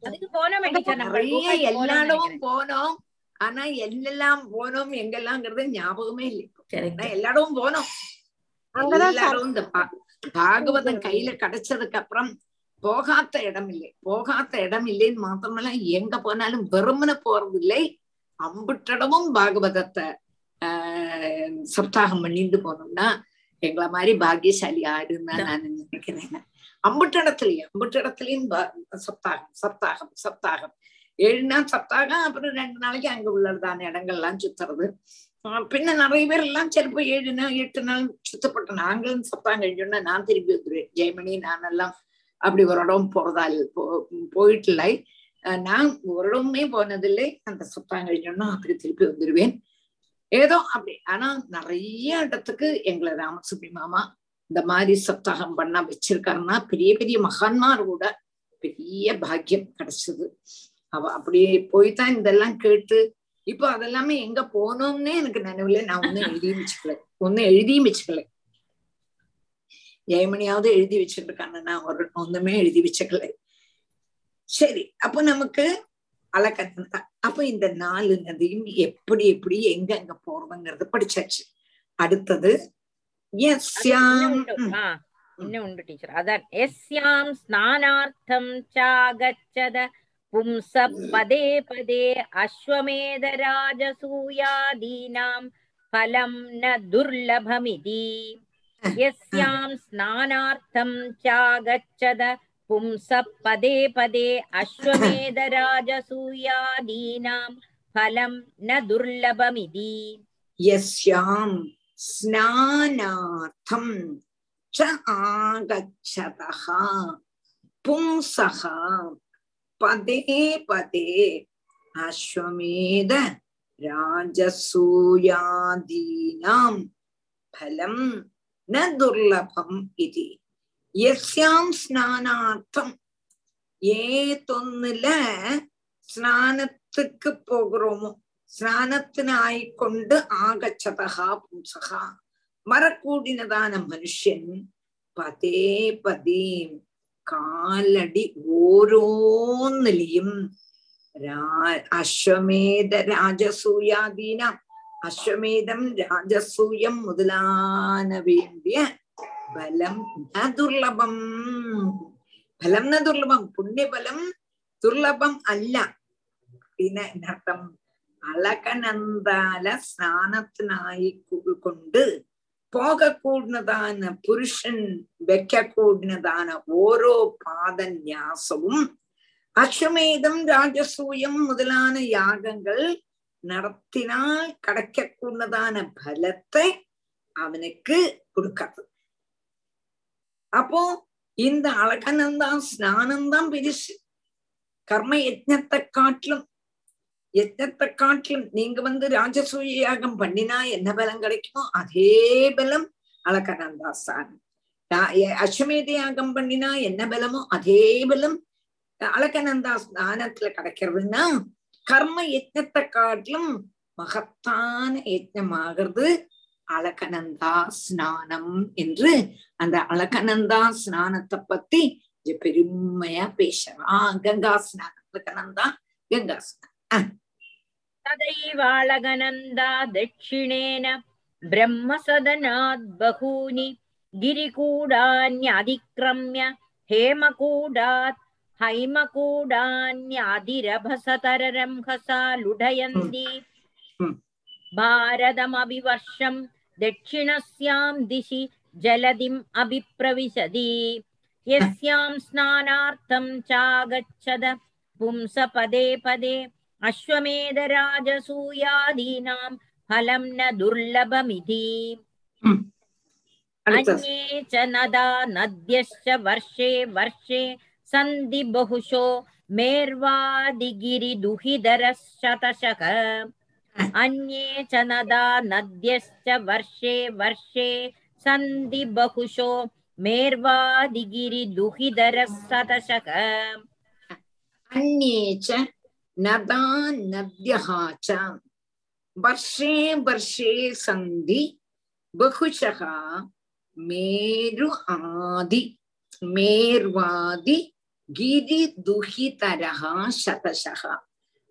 அதுக்கு போனோமே நிறைய எல்லா இடமும். போனோம். ஆனா எல்லாம் போனோம் எங்கெல்லாம்ங்கிறது ஞாபகமே இல்லை எல்லா இடமும் போனோம். எல்லாரும் இந்த பாகவதம் கையில கிடைச்சதுக்கு அப்புறம் போகாத இடம் இல்லை போகாத இடம் இல்லைன்னு மாத்திரமல்ல எங்க போனாலும் வெறுமனை போறது இல்லை அம்புட்டடமும் பாகவதத்தை ஆஹ் சப்தாகம் பண்ணிட்டு போனோம்னா எங்களை மாதிரி பாக்கியசாலி ஆடுன்னு நான் நினைக்கிறேன். அம்புட்டடத்துலயும் அம்புட்டடத்துலயும் சப்தாகம் சப்தாகம் சப்தாகம். ஏழு நாள் சப்தாகம் அப்புறம் ரெண்டு நாளைக்கு அங்க உள்ளதான இடங்கள்லாம் சுத்துறது. பின்ன நிறைய பேர் எல்லாம் சிலப்போ ஏழு நாள் எட்டு நாள் சுத்தப்பட்ட நாங்களும் சப்தாகம் கழிஞ்சோன்னா நான் திரும்பி வந்துடுவேன் ஜெயமணி நான் எல்லாம் அப்படி ஒரு இடம் போறதா இல்ல- போயிட்டு இல்லை நான் ஒரு இடமே போனதில்லை. அந்த சப்தாகம் கழிஞ்சோன்னா அப்படி திருப்பி வந்துடுவேன் ஏதோ அப்படி. ஆனா நிறைய இடத்துக்கு எங்களை ராமசுப்ரி மாமா இந்த மாதிரி சப்தாகம் பண்ண வச்சிருக்காருன்னா பெரிய பெரிய மகான்மார் கூட பெரிய பாக்கியம் கிடைச்சது. அவ அப்படியே போய்தான் இதெல்லாம் கேட்டு இப்போ அதெல்லாமே எங்க போனோம்னே எனக்கு நினைவுல நான் ஒன்னும் எழுதியும் வச்சுக்கல. ஒன்னும் எழுதியும் வச்சுக்கல. ஜெயமணியாவது எழுதி வச்சிருக்காங்க. நான் ஒரு ஒண்ணுமே எழுதி வச்சுக்கல. சரி அப்போ நமக்கு அலகநந்தா அப்ப இந்த நாலு நதியும் எப்படி எப்படி எங்க எங்க போறதுங்கிறது படிச்சாச்சு. அடுத்தது இன்னும் உண்டு. டீச்சர். அதான் எஸ்யாம் ஸ்நானார்த்தம் சாகச்சத பும்ச பதே பதே அஸ்வமேத ராஜசூயாதீனாம் பலம் ந துர்லபமிதி. यस्यां स्नानार्थं चागच्छद पुंसः पदे पदे अश्वमेधराजसूयादीनां फलं न दुर्लभमिति यस्यां स्नानार्थं च आगच्छतः पुंसः पदे पदे अश्वमेध राजसूयादीनां फलम् न ദുർലഭം ഇതി. യസ്യാം സ്നാനാർത്ഥം. ഏതൊന്നിൽ സ്നാനത്തിക്ക് പോകുമോ സ്നാനത്തിനായിക്കൊണ്ട് ആഗച്ഛതഹ പുംസഹ. മറക്കൂടിനതാണ് മനുഷ്യൻ. പതേ പതേ കാലടി ഓരോന്നിലെയും അശ്വമേധ രാജസൂയാദീനാം அஸ்வமேதம் ராஜசூயம் முதலான வேண்டிய பலம் ந துர்லபம் பலம் ந துர்லபம் புண்ணிய பலம் துர்லபம் அல்ல പിന്നെ എന്നർത്ഥം അളകനന്താല സ്നാനത്തിനായി കൊണ്ട് പോകക്കൂടുന്നതാണ് പുരുഷൻ വെക്കൂടുന്നതാണ് ഓരോ പാദന്യാസവും അശ്വമേധം രാജസൂയം മുതലാന യാഗങ്ങൾ நடத்தினால் கிடைக்கக்கூடதான பலத்தை அவனுக்கு கொடுக்காது. அப்போ இந்த அழகனந்தான் ஸ்நானம்தான் பெருசு கர்ம யஜ்ஞத்தை காட்டிலும் யஜ்னத்தை காட்டிலும் நீங்க வந்து ராஜசூய யாகம் பண்ணினா என்ன பலம் கிடைக்குமோ அதே பலம் அழகனந்தா ஸ்நானம் அஸ்வமேத யாகம் பண்ணினா என்ன பலமோ அதே பலம் அழகனந்தா ஸ்நானத்துல கிடைக்கிறதுன்னா கர்ம யஜ்ஞத்தை காட்டிலும் மகத்தான யஜ்ஞமாகிறது அழகனந்தா ஸ்நானம் என்று அந்த அழகனந்தா ஸ்நானத்தை பத்தி இங்க பெருமையா பேசுறான் கங்கா ஸ்நானம் அழகனந்தா கங்கா ஸ்நானம் तदैवाळगनन्दा दक्षिणेन ब्रह्मसदनात् बहूनि गिरिकूडान्यधिक्रम्य हेमकूडात् हैमकूडान्यादिरभसतररंहसा लुढयन्ति भारतमभिवर्षं दक्षिणस्यां दिशि जलधिम् अभिप्रविशति यस्यां स्नानार्थं चागच्छद पुंस पदे पदे अश्वमेधराजसूयादीनां फलं न दुर्लभमिति अन्ये च नदा नद्यश्च वर्षे वर्षे सन्धि बहुशो मेर्वादिगिरिदुहिधरशतशः अन्ये च नदा नद्यश्च वर्षे वर्षे सन्धि बहुशो मेर्वादिगिरिदुहिधरशतशः अन्ये च नदा नद्यः च वर्षे वर्षे सन्धि बहुशः मेरु आदि मेर्वादि கீதி துஹிதரகா சதசகா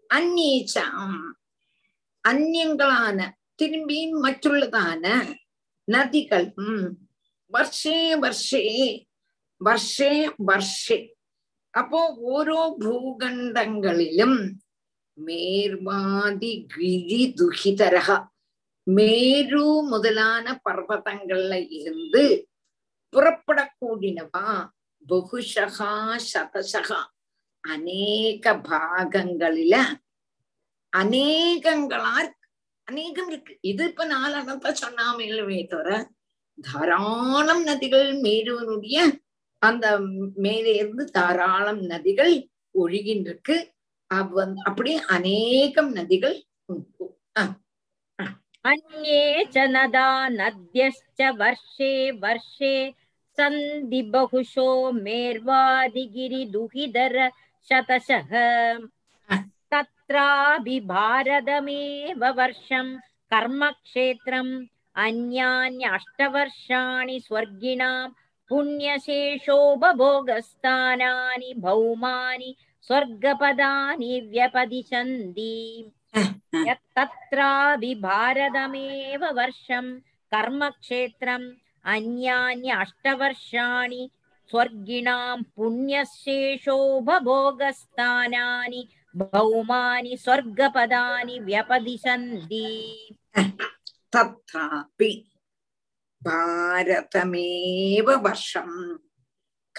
அந்நீச்சாம் அந்நியங்களான திரும்பியும் மற்றுள்ளதான நதிகள் வர்ஷே வர்ஷே வர்ஷே வர்ஷே. அப்போ ஓரோ பூகண்டங்களிலும் மேர்வாதி கிரி துகிதரக மேரு முதலான பர்வதங்கள்ல இருந்து புறப்படக்கூடினவா புகுஷகா சதசகா அநேக பாகங்களில அநேகங்களா இருக்கு அநேகம் இருக்கு. இது இப்ப நாலனத்தை சொன்னாமே தவிர தாராளம் நதிகள் மேருவனுடைய அந்த மேலே இருந்து தாராளம் நதிகள் ஒழுகின்றிருக்கு. அப்படி அநேகம் நதிகள் உண்டு. அந்நே நத்யஷ்ட வர்ஷே வர்ஷே सन्धि बहुशो मेर्वादिगिरिदुहिधर शतशः तत्रापि भारतमेव वर्षं कर्मक्षेत्रम् अन्यान्यष्टवर्षाणि स्वर्गिणां पुण्यशेषोपभोगस्थानानि भौमानि स्वर्गपदानि व्यपदिशन्ति यत्तत्रापि भारतमेव वर्षं कर्मक्षेत्रम् अन्यान्य अष्टवर्षाणि स्वर्गिणां पुण्यशेषोपभोगस्थानानि भौमानि स्वर्गपदानि व्यपदिशन्ति तत्रापि भारतमेव वर्षं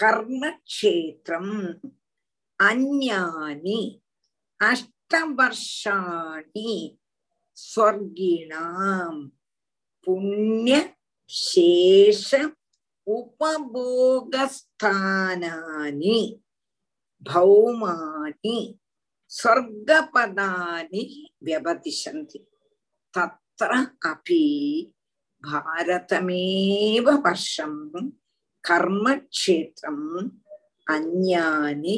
कर्मक्षेत्रम् अन्यानि अष्टवर्षाणि स्वर्गिणां శేష ఉపభోగస్థానాని భౌమాని స్వర్గపదాని వ్యవతిషంతి తత్ర అపి భారతమేవ వర్షం కర్మక్షేత్రం అన్యాని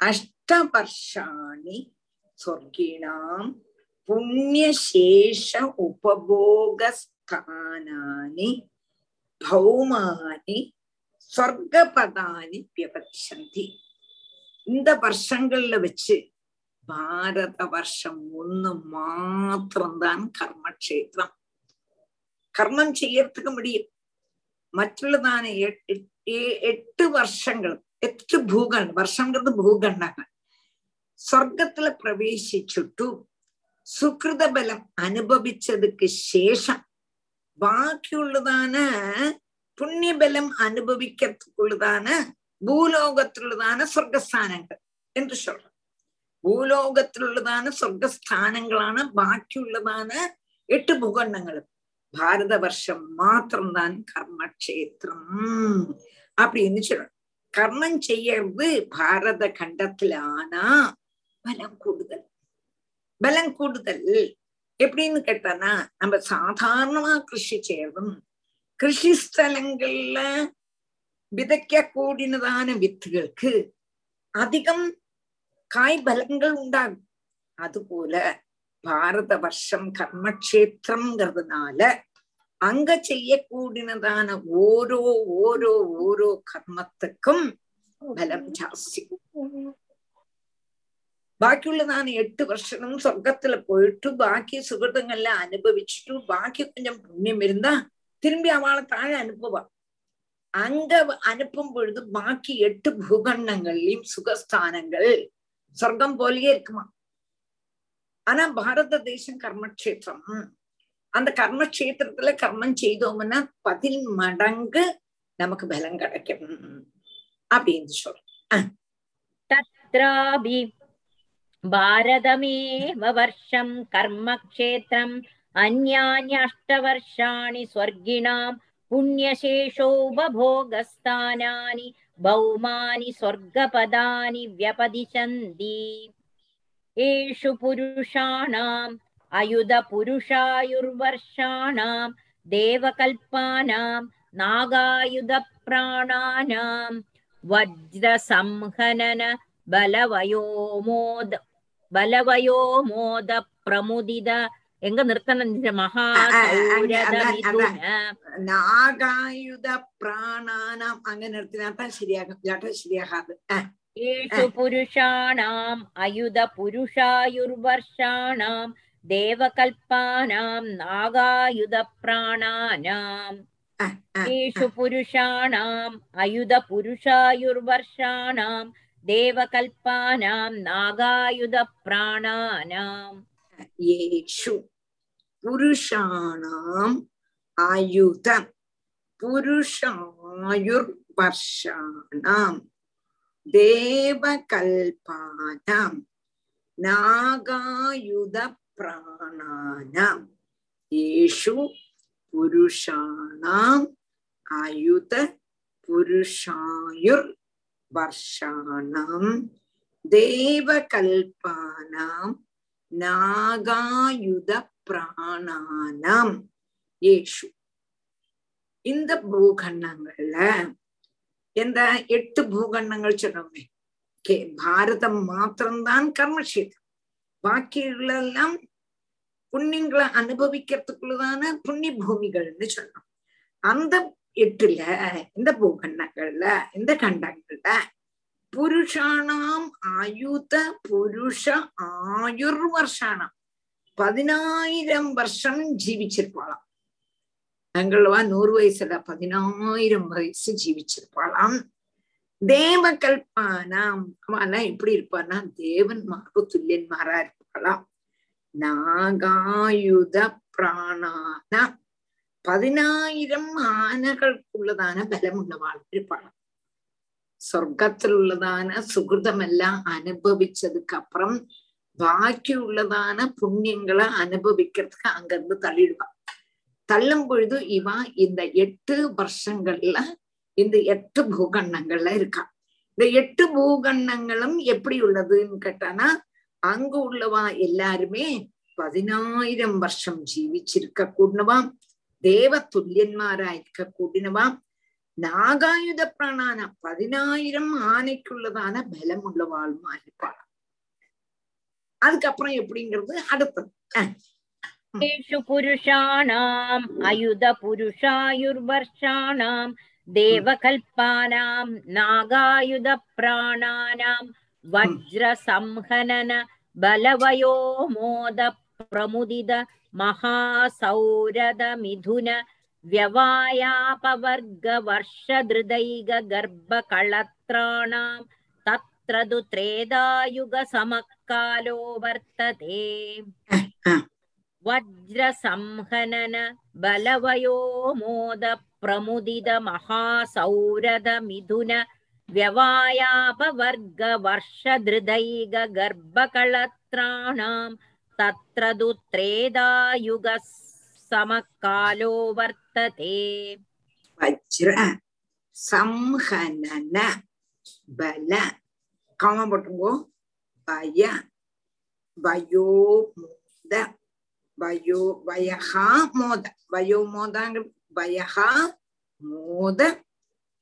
అష్టవర్షాణి స్వర్గిణాం పుణ్యశేష ఉపభోగస్ സ്ഥാനാനി ഭൗമാനി സ്വർഗപദാനി വ്യപക്ഷന്തി இந்த வருஷங்கள்ல வச்சு பாரத வருஷம் ஒண்ணு மாத்திரம்தான் கர்மக்ஷேத்திரம் கர்மம் செய்யறதுக்கு முடியும் മറ്റുള്ളതാണ് എട്ട് വർഷങ്ങൾ എട്ട് ഭൂഗണ വർഷങ്ങളത് ഭൂഗണങ്ങൾ സ്വർഗത്തിൽ പ്രവേശിച്ചിട്ടു സുഹൃതബലം അനുഭവിച്ചതുക്ക് ശേഷം ബാക്കിയുള്ളതാണ് പുണ്യബലം അനുഭവിക്കത്തുള്ളതാണ് ഭൂലോകത്തിലുള്ളതാണ് സ്വർഗസ്ഥാനങ്ങൾ എന്ന് சொல்றோம் ഭൂലോകത്തിലുള്ളതാണ് സ്വർഗസ്ഥാനങ്ങളാണ് ബാക്കിയുള്ളതാണ് എട്ട് ഭൂഖണ്ഡങ്ങളും பாரத வருஷம் மாத்திரம்தான் கர்மக்ஷேத்திரம் அப்படின்னு சொல்லணும் கர்மம் செய்யறது பாரத கண்டத்துல ஆனா பலம் கூடுதல் பலம் கூடுதல் எப்படின்னு கேட்டானா நம்ம சாதாரணமா கிருஷி செய்யறதும் கிருஷி ஸ்தலங்கள்ல விதைக்க கூடினதான வித்துகளுக்கு அதிகம் காய் பலங்கள் உண்டாகும். அதுபோல பாரத வருஷம் கர்மக்ஷேத்திரம்ங்கிறதுனால அங்க செய்யக்கூடினதான ஓரோ ஓரோ ஓரோ கர்மத்துக்கும் பலம் ஜாஸ்தி. ബാക്കിയുള്ള ഞാൻ എട്ട് വർഷനും സ്വർഗത്തില് പോയിട്ട്. ബാക്കി സുഹൃത്തുങ്ങളെല്ലാം അനുഭവിച്ചിട്ട്. ബാക്കി കൊഞ്ചം പുണ്യം വരുന്ന திரும்பி அவளை தாழ அனுப்புவா அங்க அனுப்பும் பொழுது பாக்கி எட்டு பூகண்டங்கள்லயும் சுகஸ்தானங்கள் சொர்க்கம் போலயே இருக்குமா ஆனா பாரத தேசம் கர்மக்ஷேத்திரம் அந்த கர்மக்ஷேத்திரத்துல கர்மம் செய்தோம்னா பதில் மடங்கு நமக்கு பலம் கிடைக்கும் அப்படின்னு சொல்றோம் தத்ராபி भारतमेव वर्षं कर्मक्षेत्रम् अन्यानि अष्टवर्षाणि स्वर्गिणां पुण्यशेषोपभोगस्थानानि भौमानि स्वर्गपदानि व्यपदिशन्ति येषु पुरुषाणाम् अयुधपुरुषायुर्वर्षाणां देवकल्पानां नागायुधप्राणानां वज्रसंहनन बलवयोमोद வலவயோ மோத பிரமுதித எங்க நிறுத்தணும் നാഗായുധ പ്രാണാനാം അങ്ങനെ നിർത്തിനാ താൻ ശരിയാകും ഇല്ലാട്ടോ ശരിയാകാതെ ഏഷു പുരുഷാണാം അയുധ പുരുഷായുർവർഷാണാം ദേവകൽപ്പാനാം നാഗായുധ പ്രാണാനാം ഏഷു പുരുഷാണാം അയുധ പുരുഷായുർവർഷാണാം தேவகல்பானாம் நாகாயுத பிராணானாம் ஏஷு புருஷானாம் ஆயுத புருஷாயுர் வர்ஷானாம் தேவகல்பானாம் நாகாயுத பிராணானாம் ஏஷு புருஷானாம் ஆயுத புருஷாயுர் இந்த பூகண்ணங்கள்ல எந்த எட்டு பூகண்ணங்கள் சொன்னோமே கே பாரதம் மாத்திரம்தான் கர்மக்ஷேத்திரம் பாக்கியுள்ளெல்லாம் புண்ணியங்களை அனுபவிக்கிறதுக்குள்ளதான புண்ணிய பூமிகள்னு சொன்னோம் அந்த எட்டுல இந்த பூகண்டங்கள்ல இந்த கண்டங்கள்ல? புருஷானாம் ஆயுத புருஷ ஆயுர் வருஷானாம் பதினாயிரம் வருஷம் ஜீவிச்சிருப்பாளாம். எங்களவா நூறு வயசுல பதினாயிரம் வயசு ஜீவிச்சிருப்பாளாம். தேவ கல்பானாம் அவெல்லாம் எப்படி இருப்பானா தேவன்மார்க்கு துல்லியன்மாரா இருப்பாளாம். நாகாயுத பிராணான பதினாயிரம் ആനകൾക്കുള്ളതാന ബലമുള്ളവാൾ இருப்பாளாம் சொர்க்கத்தில் உள்ளதான சுகிருதமெல்லாம் அனுபவிச்சதுக்கு அப்புறம் பாக்கி உள்ளதான புண்ணியங்களை அனுபவிக்கிறதுக்கு அங்கிருந்து தள்ளிடுவா தள்ளும் பொழுது இவ இந்த எட்டு வருஷங்கள்ல இந்த எட்டு பூகண்ணங்கள்ல இருக்கா இந்த எட்டு பூகண்ணங்களும் எப்படி உள்ளதுன்னு கேட்டானா அங்கு உள்ளவா எல்லாருமே பதினாயிரம் வருஷம் ஜீவிச்சிருக்க கூடவாம் தேவத்துல்யன்மாராயிருக்கக்கூடியனவாம் நாகாயுத பிராணான பதினாயிரம் ஆனைக்குள்ளதான பலம் உள்ளவாளும் ஆகிப்பாளாம் அதுக்கப்புறம் எப்படிங்கிறது அடுத்தது. ेषु पुरुषाणाम् अयुधपुरुषायुर्वर्षाणाम् देवकल्पानाम् नागायुधप्राणानाम् वज्रसंहनन बलवयो मोदप्रमुदित महासौरदमिथुन व्यवायापवर्गवर्षधृदैगगर्भकळत्राणां तत्र तु त्रेधायुगसमकालो वर्तते वज्रसंहनन बलवयो मोद प्रमुदित महासौरद मिथुन व्यवायापवर्गवर्षधृदैग गर्भकळत्राणां तत्र तु त्रेधायुगः समकालो वर्तते வஜ்ர சம்ஹனன பல காம போட்டுங்கோ பய வயோ மோத வயோ வயஹா மோத வயோ மோதாங்க வயஹா மோத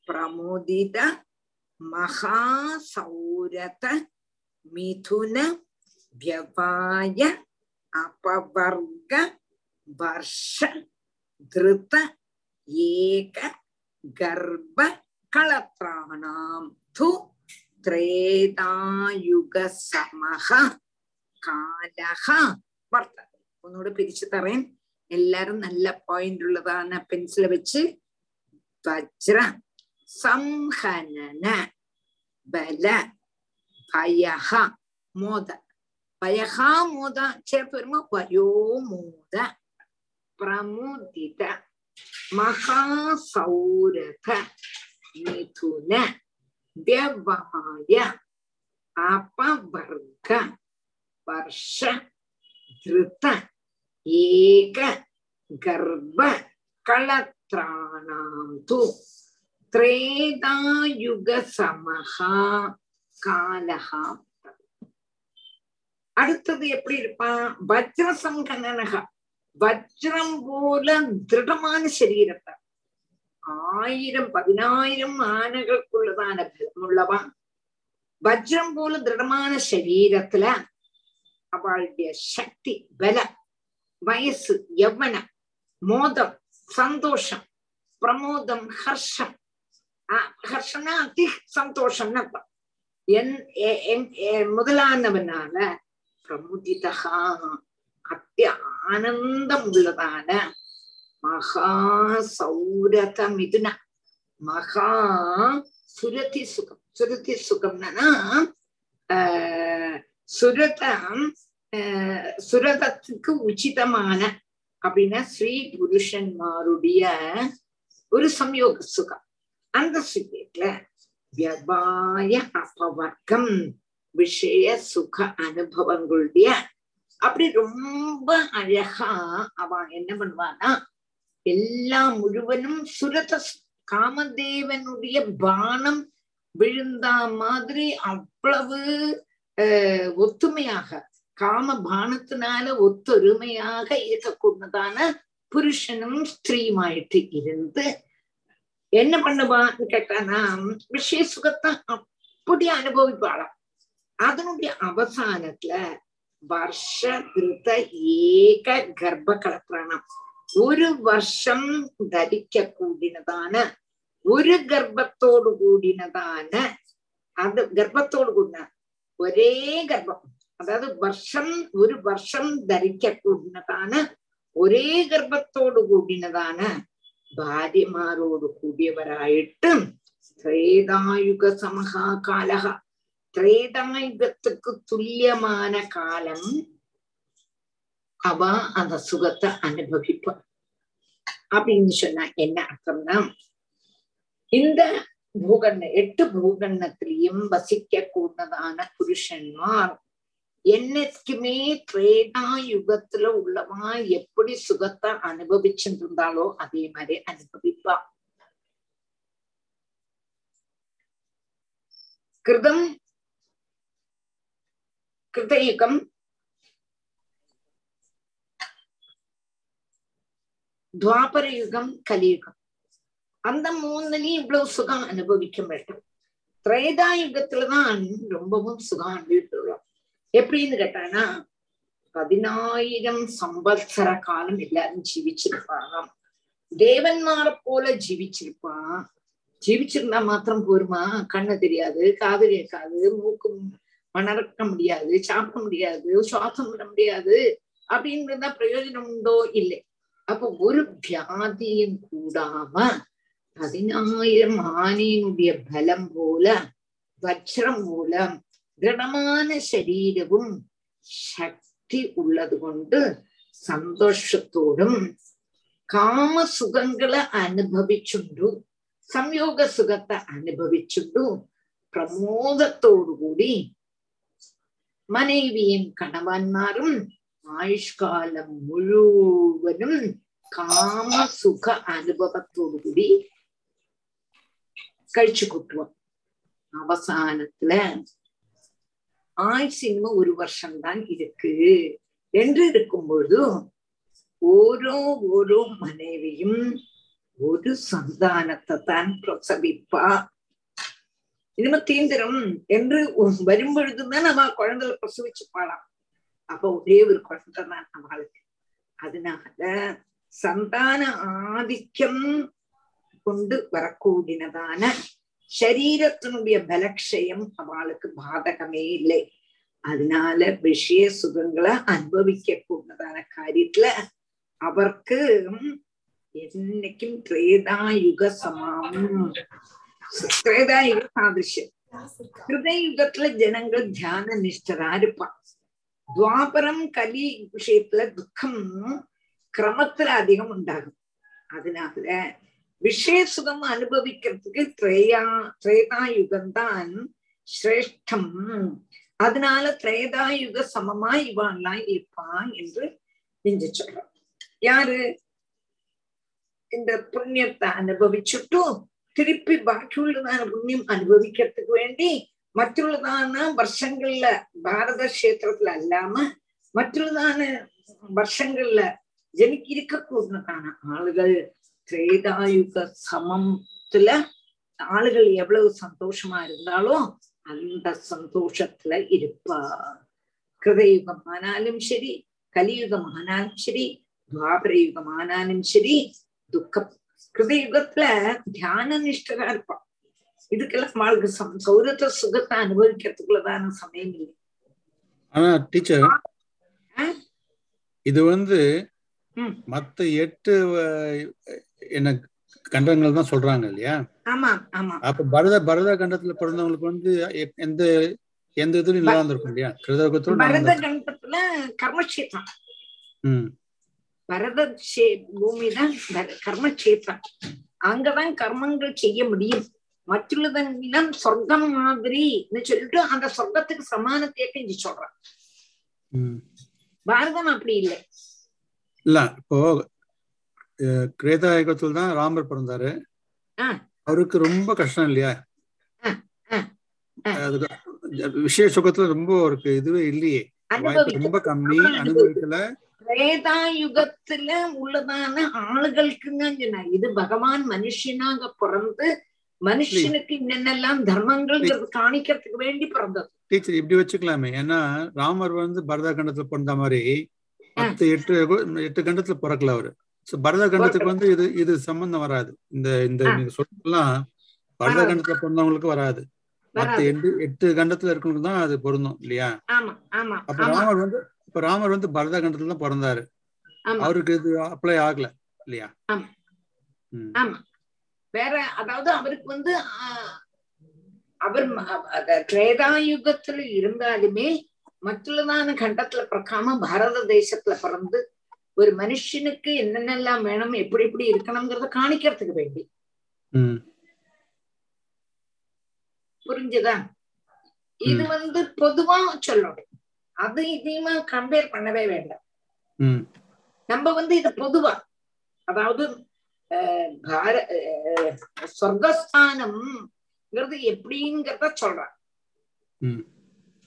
பிரமுதித மகாசௌரத மிதுன வியவாய अपवर्ग वर्ष धृत एक गर्भ कलत्राणाम् तु ത്രേതായുഗസമഹ കാലഹ വർത്തത ഒന്നുകൂടെ പിരിച്ചു തറയും എല്ലാരും നല്ല പോയിന്റ് ഉള്ളതാണ് പെൻസിൽ വെച്ച് വജ്ര സംഹനന ബല ഭയഹ മോദ பயகா மோதாட்சே பெரும பயோ மோத பிரமுதித மகாசௌரத மிதுன தேவாய அபவர்க வர்ஷ திருத ஏக கர்ப்ப கலத்ராணாம் து திரேதாயுக சமஹா காலஹா அடுத்தது எப்படி இருப்பான்? வஜ்ர சங்கனக வஜ்ரம் போல திருடமான சரீரத்தை. ஆயிரம் பதினாயிரம் ஆனைகளுக்குள்ளதான பலமுள்ளவா வஜ்ரம் போல திருடமான சரீரத்துல அவளுடைய சக்தி பல வயசு யவனம் மோதம் சந்தோஷம் பிரமோதம் ஹர்ஷம். ஹர்ஷம்னா அதி சந்தோஷம்னு அர்த்தம். என் முதலானவனால பிரமுதிதா அத்திய ஆனந்தம் உள்ளதான மகா சௌரத மிதுன மகா சுரதி சுகம் சுருதி சுகம்னா சுரதம் சுரதத்துக்கு உச்சிதமான அப்படின்னா ஸ்ரீ புருஷன்மாருடைய ஒரு சம்யோக சுகம் அந்த சுயத்துல வியபாய அபவர்க்கம் விஷய சுக அனுபவங்களுடைய. அப்படி ரொம்ப அழகா அவன் என்ன பண்ணுவானா எல்லாம் முழுவதும் சுரத காமதேவனுடைய பானம் விழுந்தா மாதிரி அவ்வளவு அஹ், ஒத்துமையாக காம பானத்தினால ஒத்தொருமையாக இருக்கக்கூடியதான புருஷனும் ஸ்திரீமாயிட்டு இருந்து என்ன பண்ணுவான்னு கேட்டானா விஷய சுகத்தை அப்படி அனுபவிப்பாளாம். அதனுடைய அவசானத்துல വർഷ ധൃത ഏക ഗർഭകളത്രണം ഒരു വർഷം ധരിക്ക കൂടിനതാണ് ഒരു ഗർഭത്തോടു കൂടിനതാണ് അത് ഗർഭത്തോട് കൂടിന ഒരേ ഗർഭം അതായത് വർഷം ഒരു വർഷം ധരിക്കൂടുന്നതാണ് ഒരേ ഗർഭത്തോട് കൂടിനതാണ് ഭാര്യമാരോട് കൂടിയവരായിട്ട് ത്രേതായുഗ സമഹാകാല திரேதாயுகத்துக்கு துல்லியமான காலம் அவ அந்த சுகத்தை அனுபவிப்பான் அப்படின்னு சொன்னா என்ன அர்த்தம்னா இந்த பூகண்ண எட்டு பூகண்ணத்திலையும் வசிக்க கூடதான புருஷன்மார் என்னைக்குமே திரேதா யுகத்துல உள்ளவா எப்படி சுகத்தை அனுபவிச்சிருந்தாலோ அதே மாதிரி அனுபவிப்பா கிருதம் கிருதயுகம் துவாபர யுகம் கலியுகம். அந்த மூணுலயும் இவ்வளவு சுகம் அனுபவிக்க மாட்டோம் திரேதா யுகத்துலதான் ரொம்பவும் சுகம் அனுபவிட்டுள்ளோம் எப்படின்னு கேட்டானா பதினாயிரம் சம்பத்சர காலம் எல்லாரும் ஜீவிச்சிருப்பாங்க தேவன்மாரை போல ஜீவிச்சிருப்பான். ஜீவிச்சிருந்தா மாத்திரம் போருமா? கண்ணு தெரியாது காது கேட்காது மூக்கு மணக்க முடியாது சாப்பிட முடியாது சுவாசம் விட முடியாது அப்படின்றதா பிரயோஜனம் உண்டோ இல்லை? அப்போ ஒரு வியாதியும் கூடாம பதினாயிரம் ஆனையினுடைய பலம் போல வஜ்ரம் மூலம் திடமான சரீரமும் சக்தி உள்ளது கொண்டு சந்தோஷத்தோடும் காம சுகங்களை அனுபவிச்சுண்டு സംയോഗ സുഖത്തെ അനുഭവിച്ചിട്ടു പ്രമോദത്തോടു കൂടി மனைவியின் கணவன்மாரும் ஆயுஷ்காலம் முழுவதும் காம சுக அனுபவத்தோடு கூடி கழிச்சு கொட்டுவோம். அவசானத்துல ஆயுஷ் இன்னும் ஒரு வருஷம்தான் இருக்கு. என்று இருக்கும் பொழுது ஓரோ ஓரோ மனைவியும் ஒரு சந்தானத்தை தான் பிரசவிப்பா. நிமித்தீந்திரம் என்று வரும்பொழுதுமே நம்ம குழந்தைய பிரசவிச்சு பாடாம் அப்ப ஒரே ஒரு குழந்தை தான் அவளுக்கு அதனால சந்தான ஆதிக்கம் கொண்டு வரக்கூடினதான சரீரத்தினுடைய பலக்ஷயம் அவளுக்கு பாதகமே இல்லை. அதனால விஷய சுகங்களை அனுபவிக்க கூடதான காரியத்துல அவர்க்கு என்னைக்கும் திரேதா யுக சமாம் திரேதாயுக சாதிருஷ்யம் ஹிருதயுகத்துல ஜனங்கள் தியான நிஷ்டரா இருப்பான் துவாபரம் கலி விஷயத்துல துக்கம் கிரமத்துல அதிகம் உண்டாகும் அதனால விஷய சுகம் அனுபவிக்கிறதுக்கு திரேயா திரேதாயுகம் தான் சிரேஷ்டம் அதனால திரேதாயுக சமமா இவாள்லாம் இருப்பான் என்று நெஞ்சு சொல்றான் யாரு இந்த புண்ணியத்தை அனுபவிச்சுட்டும் திருப்பി ബാക്കിയുള്ളതാണ് പുണ്യം അനുഭവിക്കത്തുക്ക് വേണ്ടി മറ്റുള്ളതാണ് വർഷങ്ങളില് ഭാരത ക്ഷേത്രത്തിൽ അല്ലാമ മറ്റുള്ളതാണ് വർഷങ്ങളില് ജനിക്കിരിക്കക്കൂടുന്നതാണ് ആളുകൾ ത്രേതായുഗ சமத்துல ஆளுகள் எவ்வளவு சந்தோஷமா இருந்தாலும் அந்த சந்தோஷத்துல இருப்பா கிருதயுகம் ஆனாலும் சரி கலியுகம் ஆனாலும் சரி துவாபரயுகம் ஆனாலும் சரி துக்க கிருதயுகத்துல தியான நிஷ்டரா இருப்பா. இதுக்கெல்லாம் அவளுக்கு சௌரத்த சுகத்தை அனுபவிக்கிறதுக்குள்ளதான சமயம் இல்லை. ஆனா டீச்சர் இது வந்து மத்த எட்டு என்ன கண்டங்கள் தான் சொல்றாங்க இல்லையா? அப்ப பரத பரத கண்டத்துல பிறந்தவங்களுக்கு வந்து எந்த எந்த இதுலயும் நல்லா இருந்திருக்கும் இல்லையா கிருதகத்தோட பரத கண்டத்துல கர்மக்ஷேத்திரம் உம் பரத பூமி தான் கர்மக்ஷேத்திரம் அங்கதான் கர்மங்கள் செய்ய முடியும். மற்றுள்ளதெல்லாம் சொர்க்கம் மாதிரி சொல்லிட்டு அந்த சொர்க்கத்துக்கு சமான இங்க சொல்றான். பாரதம் அப்படி இல்லை. இல்ல இப்போ கிரேதா தான் ராமர் பிறந்தாரு. அவருக்கு ரொம்ப கஷ்டம் இல்லையா? விஷய சுகத்துல ரொம்ப அவருக்கு இதுவே இல்லையே. ரொம்ப கம்மி அனுபவிக்கல. திரேதாயுகத்துல உள்ளதான ஆளுகளுக்குன்னு சொன்ன இது பகவான் மனுஷனாக பிறந்து மனுஷனுக்கு என்னென்னலாம் தர்மங்கள் காணிக்கிறதுக்கு வேண்டி பிறந்தது. டீச்சர் இப்படி வச்சுக்கலாமே. ஏன்னா ராமர் வந்து பரத கண்டத்துல பிறந்த மாதிரி மத்த எட்டு எட்டு கண்டத்துல பிறக்கல அவரு. பரத கண்டத்துக்கு வந்து இது இது சம்பந்தம் வராது. இந்த இந்த நீங்க சொல்லலாம் பரத கண்டத்துல பிறந்தவங்களுக்கு வராது. மத்த. எட்டு எட்டு கண்டத்துல இருக்கவங்களுக்கு தான் அது பொருந்தும் இல்லையா? அப்ப ராமர் வந்து இப்ப ராமர் வந்து பரத கண்டத்துல தான் பிறந்தாரு. அவருக்கு இது அப்ளை ஆகல இல்லையா? வேற அதாவது அவருக்கு வந்து அவர் திரேதாயுகத்துல இருந்தாலுமே மറ്റുள்ளதான கண்டத்துல பிறக்காம பாரத தேசத்துல பிறந்து ஒரு மனுஷனுக்கு என்னென்னலாம் வேணும் எப்படி எப்படி இருக்கணுங்கிறத காணிக்கிறதுக்கு வேண்டி. புரிஞ்சுதா? இது. வந்து பொதுவா சொல்லணும். அது இதையுமா கம்பேர் பண்ணவே வேண்டாம். நம்ம வந்து இது பொதுவா அதாவது சொர்க்கஸ்தானம்ங்கிறது எப்படிங்கிறத சொல்றான். ம்.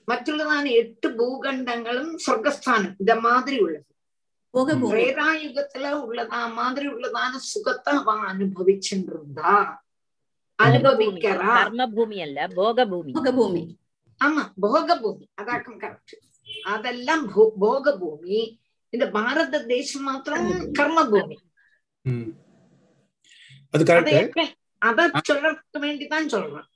மറ്റുள்ளதான எட்டு பூகண்டங்களும் சொர்க்கஸ்தானம் இந்த மாதிரி உள்ளது. போகபூமி பிரேதாயுகத்துல உள்ளதா மாதிரி உள்ளதான சுகத்தை அவன் அனுபவிச்சுட்டு இருந்தா அனுபவிக்கிறா பூமி அல்ல போக பூமி போகபூமி. ஆமா போக பூமி அதாக்கம் கரெக்ட் அதெல்லாம் போக பூமி இந்த பாரத தேசம் மாத்திரம் கர்ம பூமி அது சொல்றதுக்கு வேண்டிதான் சொல்றேன்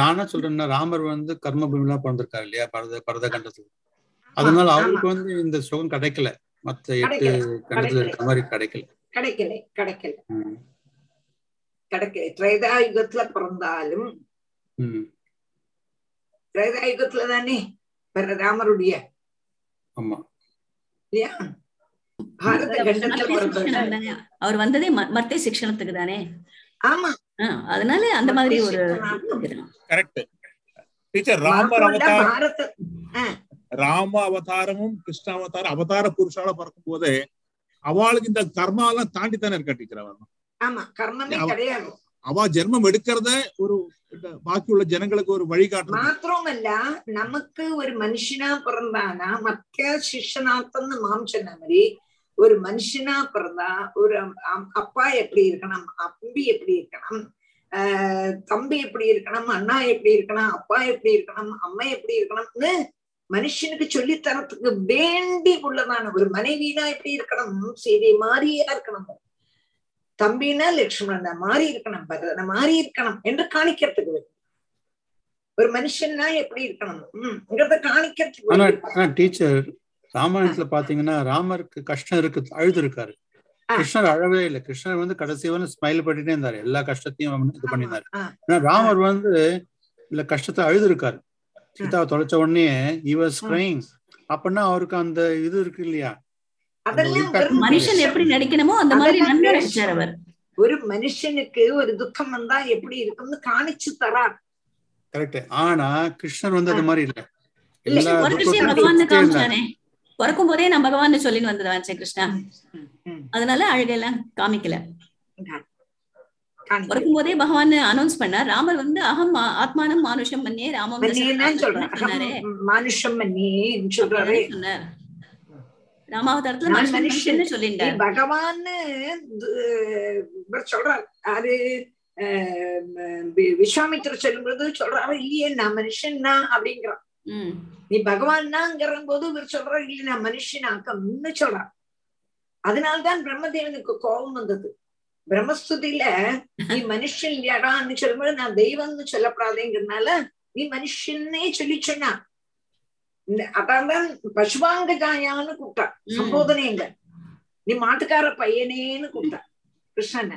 நான் சொல்றேன்னா ராமர் வந்து கர்ம பூமிலாம் பிறந்திருக்காரு இல்லையா பரத பரத கண்டத்துல அதனால அவருக்கு வந்து இந்த சுகம் கிடைக்கல மத்த எட்டு கண்டத்துல இருக்கிற மாதிரி கிடைக்கல கிடைக்கல கிடைக்கல கிடைக்கல திரேதாயுகத்துல பிறந்தாலும் திரேதாயுகத்துல தானே வர ராமருடைய. அவர் வந்ததே மத்திய சிக்ஷணத்துக்கு தானே. ஆமா. அதனால அந்த மாதிரி ஒரு கரெக்ட். டீச்சர் ராமர் அவதாரம். ராம அவதாரமும் கிருஷ்ண அவதாரம் அவதார புருஷால பறக்கும் போது அவளுக்கு இந்த கர்மாவெல்லாம் தாண்டி தானே இருக்கா டீச்சர் ஆமா கர்மமே கிடையாது. അവ ജന്മം എടുക്കരുത് ഒരു ബാക്കിയുള്ള ജനങ്ങൾക്ക് ഒരു വഴികാട്ടണം മാത്രവുമല്ല നമുക്ക് ഒരു മനുഷ്യനാ പിറന്നാന മധ്യ ശിക്ഷണാർത്ഥം മാംസന മതി. ஒரு மனுஷனா பிறந்தா ஒரு அப்பா எப்படி இருக்கணும் அம்பி எப்படி இருக்கணும் தம்பி எப்படி இருக்கணும் அண்ணா எப்படி இருக்கணும் அப்பா எப்படி இருக்கணும் அம்மா எப்படி இருக்கணும்னு மனுஷனுக்கு சொல்லி தரத்துக்கு வேண்டி உள்ளதான ஒரு மனைவினா எப்படி இருக்கணும் செய்தி மாதிரியா இருக்கணும் தம்பினா லட்சுமணனை மாறி இருக்கணும் பரதனை மாறி இருக்கணும் என்று காணிக்கிறதுக்கு. ஒரு மனுஷன்னா எப்படி இருக்கணும்? காணிக்கிறதுக்கு டீச்சர் ராமாயணத்துல பாத்தீங்கன்னா ராமருக்கு கஷ்டம் இருக்கு அழுது இருக்காரு கிருஷ்ணர் அழவே இல்லை. கிருஷ்ணர் வந்து கடைசி வந்து ஸ்மைல் பண்ணிட்டே இருந்தாரு. எல்லா கஷ்டத்தையும் வந்து இது பண்ணியிருந்தாரு ஆ. ஆனா ராமர் வந்து இல்ல கஷ்டத்தை அழுது இருக்காரு சீதாவை தொலைச்ச உடனே இவர் கிரைங் அப்படின்னா அவருக்கு அந்த இது இருக்கு இல்லையா? அதெல்லாம் மனுஷன் எப்படி நடிக்கணுமோ அந்த மாதிரி. நடிச்சார் அவர். ஒரு மனுஷனுக்கு ஒரு துக்கம் வந்தா எப்படி இருக்கும்னு காணிச்சு தரார். கரெக்ட். ஆனா கிருஷ்ணர் வந்து அது மாதிரி இல்ல. துக்கத்தையும் பகவான் காமிச்சானே பிறக்கும் போதே நான் பகவான் சொல்லின்னு வந்துடுவேன் ஸ்ரீ கிருஷ்ணா. அதனால அழுகையெல்லாம் காமிக்கல. பிறக்கும் போதே பகவான் அனௌன்ஸ் பண்ணார். ராமர் வந்து அகம் ஆத்மானம் மானுஷம் மன்னே ராமம் சொன்னாரே. மனுஷம் சொல்றாரு. சொன்னார். ராமாவதாரத்துல மனுஷன் சொல்லிட்டார். பகவான்னு சொல்றார் அது விஸ்வாமித்திர சொல்லும்போது சொல்றாரு இல்லையே நான் மனுஷன்னா அப்படிங்கிறான். நீ பகவான்னாங்கிற போது இவர் சொல்றாரு இல்ல நான் மனுஷனாக்கம்னு சொல்றார். அதனால்தான் பிரம்மதேவனுக்கு கோபம் வந்தது. பிரம்மஸ்துதியில நீ மனுஷன் இல்லையாடான்னு சொல்லும்போது நான் தெய்வம்னு சொல்லப்படாதேங்கிறதுனால நீ மனுஷன்னே சொல்லி சொன்னா. இந்த- அதான் பசுவாங்க ஜாயான்னு கூப்பிட்டா சம்போதனைங்க நீ மாட்டுக்கார பையனேன்னு கூப்பிட்டா கிருஷ்ணன்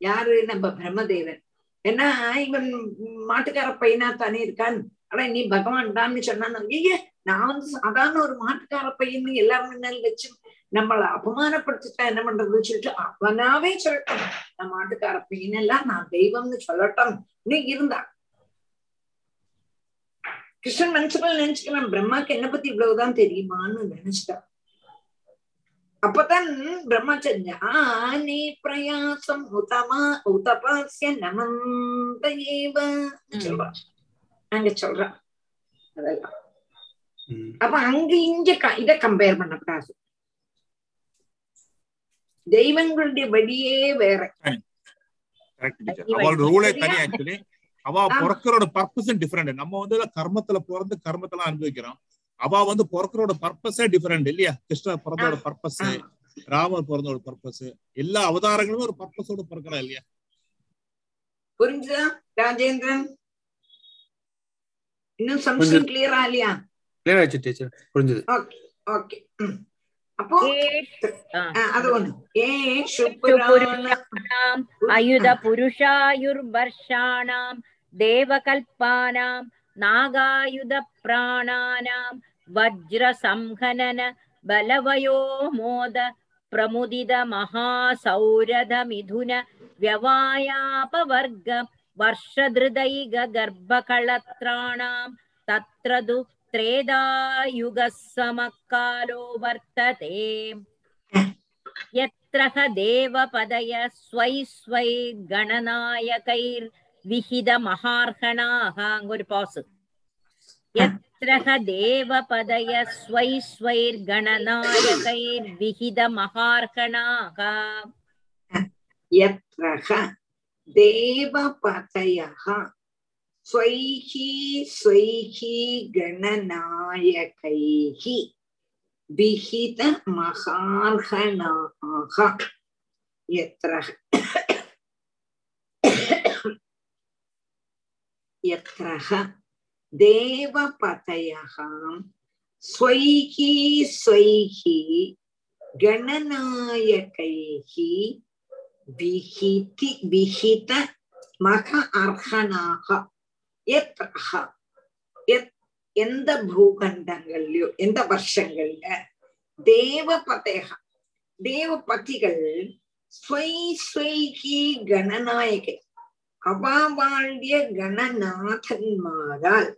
யாரு நம்ம பிரம்மதேவன் ஏன்னா இவன் மாட்டுக்கார பையனா தானே இருக்கான் ஆனா நீ பகவான் தான்னு சொன்னா ஐய நான் வந்து சாதாரண ஒரு மாட்டுக்கார பையன் எல்லாரும் முன்னாடி வச்சு நம்மளை அபமானப்படுத்திட்டா என்ன பண்றதுன்னு சொல்லிட்டு அவனாவே சொல்லட்டும் நான் மாட்டுக்கார பையன் எல்லாம் நான் தெய்வம்னு சொல்லட்டும் நீ இருந்தா கிருஷ்ணன் மனசுக்குள்ள நினைச்சுக்கலாம் பிரம்மாக்கு என்ன பத்தி இவ்வளவுதான் தெரியுமான்னு நினைச்சிட்டான் அப்பதான் பிரம்மச்சரிய ஆனி பிரயாசம் உதமா உதபாசிய சொல்றான் அங்க சொல்றான் அதெல்லாம் அப்ப அங்க இங்க க- இத கம்பேர் பண்ணக்கூடாது தெய்வங்களுடைய வழியே வேற அவ பிறக்கிறோட பர்பஸும் டிஃபரெண்ட் நம்ம வந்து கர்மத்துல பிறந்து கர்மத்துல அனுபவிக்கிறோம். அவ வந்து பிறக்கிறோட பர்பஸே டிஃபரெண்ட் இல்லையா? கிருஷ்ணர் பிறந்தோட பர்பஸ் ராமர் பிறந்தோட பர்பஸ் எல்லா அவதாரங்களும் ஒரு பர்பஸோட பிறக்கிறா இல்லையா? புரிஞ்சுதா ராஜேந்திரன்? இன்னும் கிளியரா புரிஞ்சுது. ஓகே அப்போ அது ஒண்ணு. ஏ அயுத புருஷாயுர் வர்ஷாணாம் पुरुषायुर्वर्षाणाम् देवकल्पानाम् नागायुध प्राणानाम् वज्रसंहनन बलवयो मोद प्रमुदित महासौरध मिथुन व्यवायापवर्ग वर्षधृदैग गर्भकळत्राणाम् तत्र तु त्रेधायुगः समकालो वर्तते यत्र ह देवपदय स्वै स्वै विहितमहार्हणाः अङ्गुरि पास् यत्रः देवपदय स्वैश्वैर्गणनायकैर्विहितमहार्हणाः यत्रः देवपतयः स्वैः स्वैः गणनायकैः विहितमहार्हणाः यत्र यत्र ह देवपतयः स्वैः स्वैः गणनायकैः विहिति विहित மக அர்ஹனாக எத்ரஹ எத் எந்த பூகண்டங்கள்லயோ எந்த வருஷங்கள்ல தேவபதேக தேவபதிகள் ஸ்வை ஸ்வைகி கணநாயகை அவாவாழ்ய கணநாதன்மாரால்.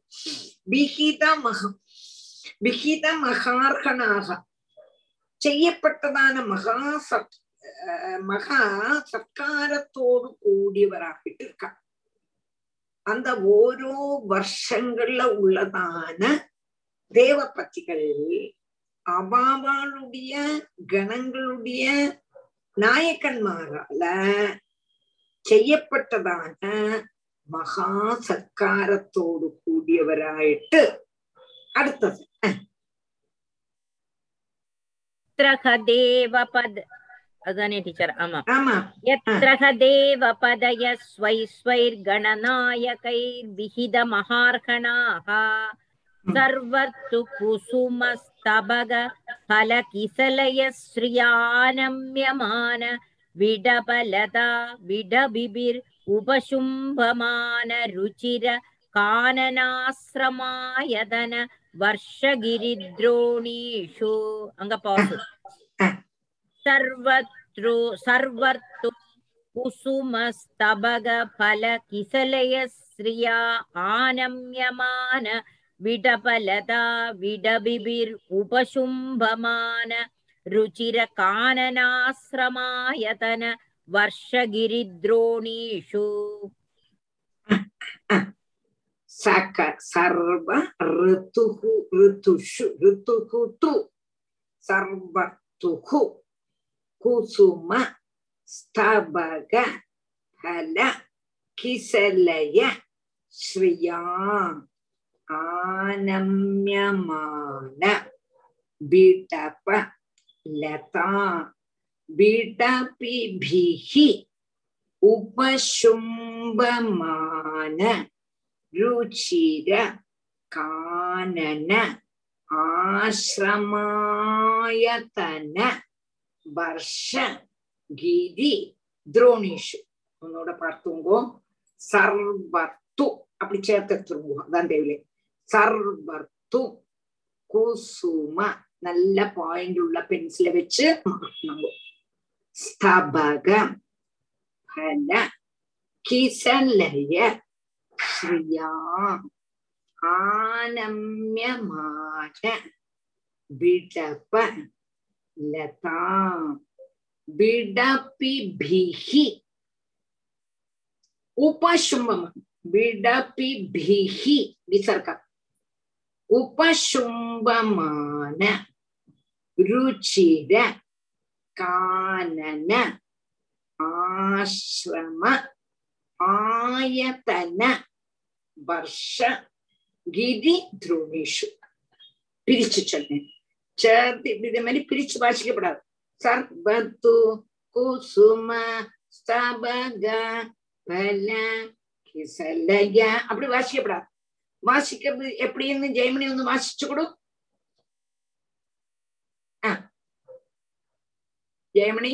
விகித மக விகித மகார்கனாக செய்யப்பட்டதான மகா சத் மகா சத்காரத்தோடு கூடியவராகிட்டு இருக்கா அந்த ஓரோ வருஷங்கள்ல உள்ளதான தேவ பத்திகள் அவாவாளுடைய கணங்களுடைய நாயக்கன்மாரால ചെയ്യപ്പെട്ടതാണ് മഹാസത്കാരത്തോടു കൂടിയവരായിട്ട് അടുത്തത് ദേവപദ അതാണ് ടീച്ചർ ആമാ യത്രഹ ദേവപദയ സ്വൈ സ്വൈർഗണനായകൈർവിഹിത മഹാർഹണാഹ സർവർത്തു കുസുമസ്തബക ഫലകിസലയ ശ്രിയാനമ്യമാന सर्वतु कुसुमस्तबग फलकिसलय श्रियानम्यमान विडबलदा विडबिबिर् उपशुम्भमान रुचिर काननाश्रमायतन वर्षगिरिद्रोणीषु अङ्ग पासु सर्वत्रो सर्वर्तु कुसुमस्तबग फल किसलय श्रिया आनम्यमान विडपलता विडबिबिर् उपशुम्भमान रुचिरकाननाश्रमायतन वर्षगिरिद्रोणीषु सक सर्व ऋतुः ऋतुषु ऋतुः तु सर्वतुः कुसुम स्तबग फल किसलय श्रिया आनम्यमान बिटप லதா பீட்டபிபிஹி உபசும்பமான ருச்சிர கானன ஆசிரமாயத்தன வர்ஷ கீதி துரோணிஷு உன்னோட பார்த்துங்கோ சர்வத்து அப்படி சேர்த்து எடுத்துருங்கோ அதான் தேவையில்லை சர்வத்து குசும நல்ல பாயிண்ட் உள்ள பென்சில வச்சு மாட்டணும் ஸ்தபக பல கிசலய ஸ்ரியா ஆனம்யமான விடப லதா விடபிபிஹி உபசும்பம் விடபிபிஹி விசர்க்க உபசும்பமான ருச்சிர கானன ஆசிரம ஆயத்தன வர்ஷ கிரி துருணிஷு. பிரிச்சு சொன்னேன் சேர்த்து இது மாதிரி பிரிச்சு வாசிக்கப்படாது. சர்பத்து குசும ஸ்தபக பல கிசலய அப்படி வாசிக்கப்படாது. வாசிக்கிறது எப்படின்னு ஜெயமணி வந்து வாசிச்சு கொடு. ஜெயமணி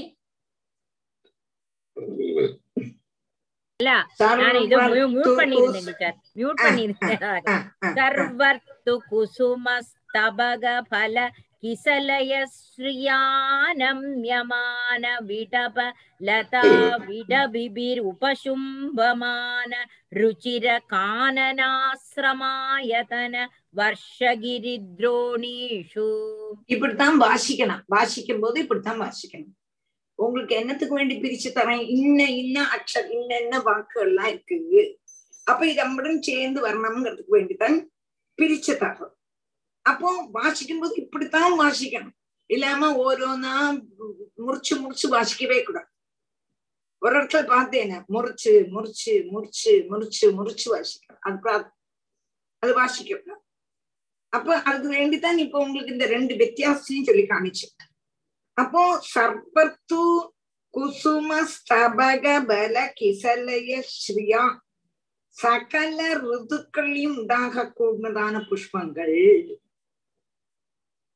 இல்ல நான் இது மியூட் பண்ணிருந்தேன் டீச்சர் மியூட் பண்ணிருந்தேன் சர்வர்த்து குசுமஸ்தபக பல கிசலய ஸ்ரீயானம்யமான விடப லதா விடபிபிர் உபசும்பமான வர்ஷகிரி துரோணீஷு இப்படித்தான் வாசிக்கணும். வாசிக்கும் போது இப்படித்தான் வாசிக்கணும். உங்களுக்கு என்னத்துக்கு வேண்டி பிரிச்சு தரேன்? இன்ன இன்ன அக்ஷர் இன்ன என்ன வாக்குகள் எல்லாம் இருக்கு அப்ப இது நம்மளும் சேர்ந்து வரணுங்கிறதுக்கு வேண்டிதான் பிரிச்சு தர்றோம் அப்போ வாசிக்கும் போது இப்படித்தான் வாசிக்கணும். இல்லாம ஓரோன்னா முறிச்சு முறிச்சு வாசிக்கவே கூடாது. ஒரு இடத்துல பார்த்தேன் முறிச்சு முறிச்சு முறிச்சு முறிச்சு முறிச்சு வாசிக்கணும். அது அது வாசிக்க கூடாது. அப்ப அதுக்கு வேண்டிதான் இப்ப உங்களுக்கு இந்த ரெண்டு வித்தியாசத்தையும் சொல்லி காமிச்சு. அப்போ சர்பத்து குசும ஸ்தபக பல கிசலய ஸ்ரீயா. சகல ருதுக்களையும் உண்டாக கூடதான புஷ்பங்கள்.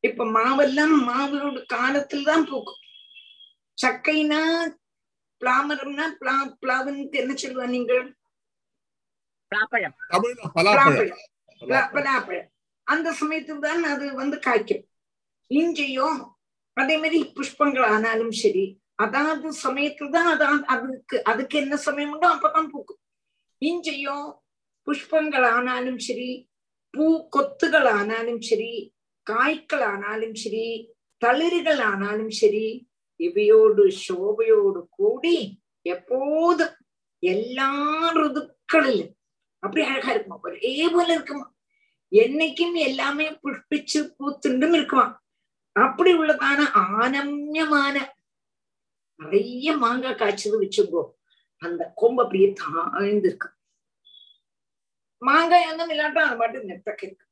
இப்ப மாவெல்லாம் மாவோட காலத்துல தான் பூக்கும். சக்கைனா பிளாமரம்னா பிளா பிளாவுன்னு என்ன சொல்லுவா நீங்கள்? பலாப்பழம். பலாப்பழம். அந்த சமயத்துல தான் அது வந்து காய்க்கும். இஞ்சையோ அதே மாதிரி புஷ்பங்கள் ஆனாலும் சரி அதாவது சமயத்துல தான் அதான் அதுக்கு அதுக்கு என்ன சமயம் உண்டோ அப்பதான் பூக்கும். இஞ்சையோ புஷ்பங்கள் ஆனாலும் சரி பூ கொத்துகள் ஆனாலும் சரி காய்கள் ஆனாலும் சரி தளிர்கள் ஆனாலும் சரி இவையோடு சோபையோடு கூடி எப்போதும் எல்லா ருதுக்களிலும் அப்படி அழகா இருக்குமா. ஒரே போல இருக்குமா? என்னைக்கும் எல்லாமே புஷ்பிச்சு பூத்துண்டும் இருக்குவான். அப்படி உள்ளதான ஆனம்யமான நிறைய மாங்காய் காய்ச்சது வச்சுக்கோ. அந்த கொம்பு அப்படியே தாழ்ந்து இருக்கு மாங்காய் ஒன்றும் இல்லாட்டா அது பாட்டு நெத்தக்க இருக்கு.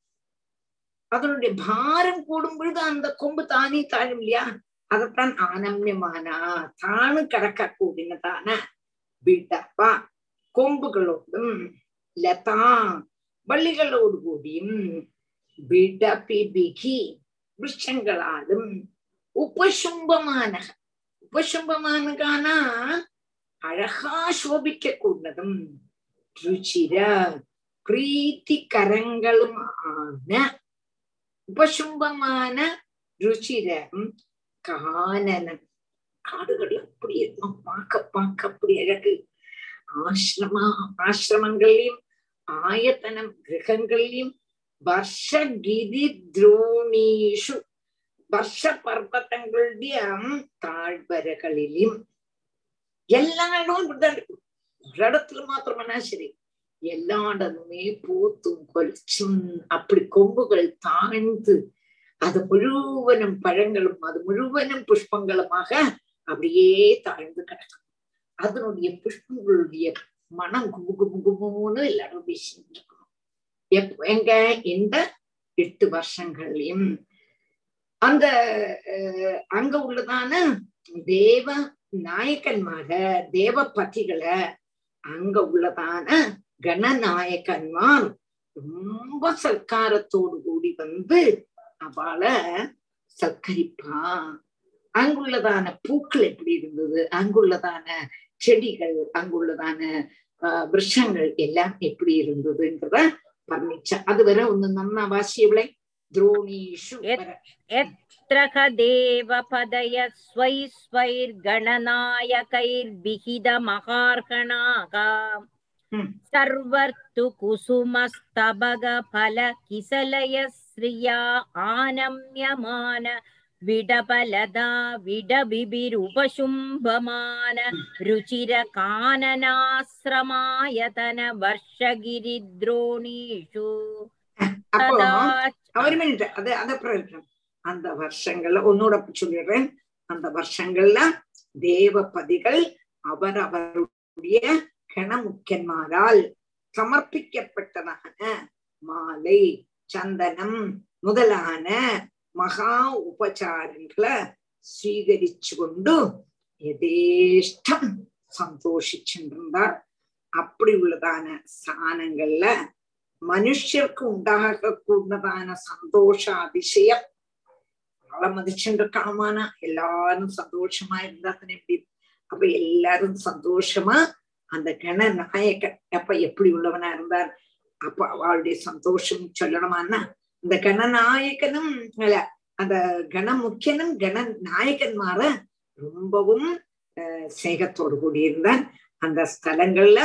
அதனுடைய பாரம் கூடும் பொழுது அந்த கொம்பு தானே தாழும் இல்லையா? அதைத்தான் ஆனம்யமானா தானு கடக்க கூடினதான வீட்டப்பா. கொம்புகளோடும் லதா. வள்ளிகளோடு கூடியும் விடபிபிகி விருஷங்களாலும் உபசும்பமான உபசும்பமானகானா அழகா சோபிக்க கூடதும் ருச்சிர பிரீத்திகரங்களும் ஆன உபசும்பமான ருச்சிரம் கானனம் காடுகள் அப்படி இருக்கும். பார்க்க பார்க்க அப்படி அழகு. ஆசிரமா ஆசிரமங்களையும் ஆயத்தனம் கிரகங்களையும் വർഷഗിരി ദ്രോണീഷു വർഷപർവ്വതങ്ങളുടെ താഴ്വരകളിലും எல்லா இடமும் இப்படிதான் இருக்கும் ஒரு இடத்துல மாத்திரமானா சரி எல்லா இடமுமே பூத்தும் கொலிச்சும் அப்படி கொம்புகள் தாழ்ந்து அது முழுவனும் பழங்களும் அது முழுவனும் புஷ்பங்களுமாக அப்படியே தாழ்ந்து கிடக்கும் அதனுடைய புஷ்பங்களுடைய மனம் குபு குபு குபுன்னு எல்லாரும் பேசிட்டு இருக்கணும் எப் எங்க இந்த எட்டு வருஷங்கள்லயும் அந்த அங்க உள்ளதான தேவ நாயக்கன்மார தேவபதிகளை அங்க உள்ளதான கணநாயக்கன்மார் ரொம்ப சர்க்காரத்தோடு கூடி வந்து அவளை சல்கரிப்பா அங்குள்ளதான பூக்கள் எப்படி இருந்தது அங்குள்ளதான செடிகள் அங்குள்ளதான ஆஹ் விருஷங்கள் எல்லாம் எப்படி இருந்ததுன்றத வர்ணிச்ச அதுவரை ஒண்ணு நன்னா வாசியவளை துரோணீஷு வர यत्र क देवपदय स्वै स्वैर्गणनायकैर्विहितमहार्हणाः सर्वर्तु कुसुमस्तबगफलकिसलय श्रिया आनम्यमान विडपलदा विडबिबिरुपशुम्भमान रुचिरकाननाश्रमायतन वर्षगिरिद्रोणीषु அப்போ तदा ஒரு மினிட் அது அது அப்புறம் இருக்கணும் அந்த வருஷங்கள்ல ஒன்னோட சொல்லிடுறேன் அந்த வருஷங்கள்ல தேவபதிகள் அவர் அவருடைய கணமுக்கியன்மாரால் சமர்ப்பிக்கப்பட்டதான மாலை சந்தனம் முதலான மகா உபச்சாரங்களை ஸ்வீகரிச்சு கொண்டு யதேஷ்டம் சந்தோஷிச்சுருந்தார் அப்படி உள்ளதான ஸ்தானங்கள்ல மனுஷர்க்கு உண்டாக கூடதான சந்தோஷ அதிசயம் அவளை மதிச்சுருக்காமானா எல்லாரும் சந்தோஷமா இருந்தா தானே எப்படி அப்ப எல்லாரும் சந்தோஷமா அந்த கண நாயக்கன் அப்ப எப்படி உள்ளவனா இருந்தார் அப்ப அவளுடைய சந்தோஷம் சொல்லணுமான்னா இந்த கணநாயகனும் இல்ல அந்த கணமுக்கியனும் கண நாயகன்மார ரொம்பவும் சேகத்தோடு கூடியிருந்தான். அந்த ஸ்தலங்கள்ல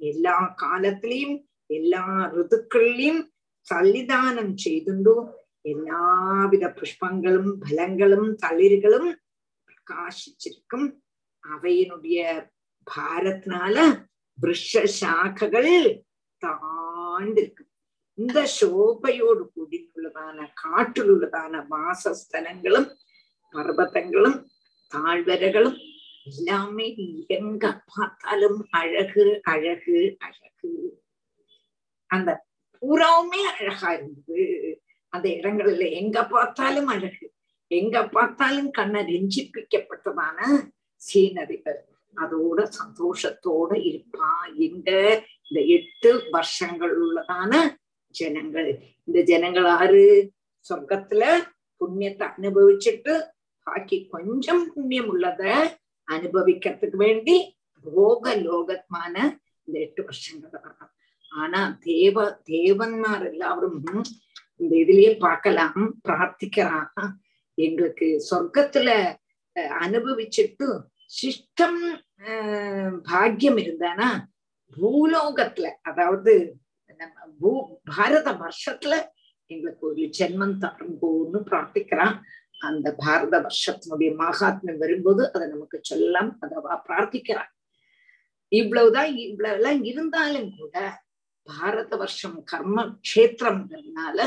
எல்லா காலத்திலையும் எல்லா ഋതുக்கள்லயும் சல்லிதானம் செய்துண்டு எல்லாவித புஷ்பங்களும் பலங்களும் தளிர்களும் பிரகாசிச்சிருக்கும். அவையினுடைய பாரத்தினால விஷ சாக்கள் தாண்டிருக்கும் இந்த சோபையோடு கூடியுள்ளதான காட்டில் உள்ளதான வாசஸ்தலங்களும் பர்வதங்களும் தாழ்வரைகளும் எல்லாமே எங்க பார்த்தாலும் அழகு அழகு அழகு. அந்த பூராவுமே அழகா இருந்தது. அந்த இடங்கள்ல எங்க பார்த்தாலும் அழகு. எங்க பார்த்தாலும் கண்ணை ரெஞ்சிப்பிக்கப்பட்டதான சீனரிகள் அதோட சந்தோஷத்தோட இருப்பா. எங்க இந்த எட்டு வருஷங்கள் உள்ளதான ஜனங்கள். இந்த ஜனங்கள் ஆறு? சொர்க்கத்துல புண்ணியத்தை அனுபவிச்சுட்டு பாக்கி கொஞ்சம் புண்ணியம் உள்ளத அனுபவிக்கிறதுக்கு வேண்டி போக லோகத்மான இந்த எட்டு வருஷங்கள் ஆனா தேவ தேவன்மார் எல்லாரும் இந்த இதுலயே பார்க்கலாம் பிரார்த்திக்கிறாங்க எங்களுக்கு சொர்க்கத்துல அனுபவிச்சுட்டு சிஷ்டம் பாக்கியம் இருந்தானா பூலோகத்துல அதாவது நம்ம பூ பாரத வருஷத்துல எங்களுக்கு ஒரு ஜென்மம் தருங்கோன்னு பிரார்த்திக்கிறான். அந்த பாரத வருஷத்தினுடைய மகாத்மியம் வரும்போது அதை நமக்கு சொல்லலாம் அதவா பிரார்த்திக்கிறான். இவ்வளவுதான் இவ்வளவுலாம் இருந்தாலும் கூட பாரத வருஷம் கர்ம கஷேத்திரம்ங்கிறதுனால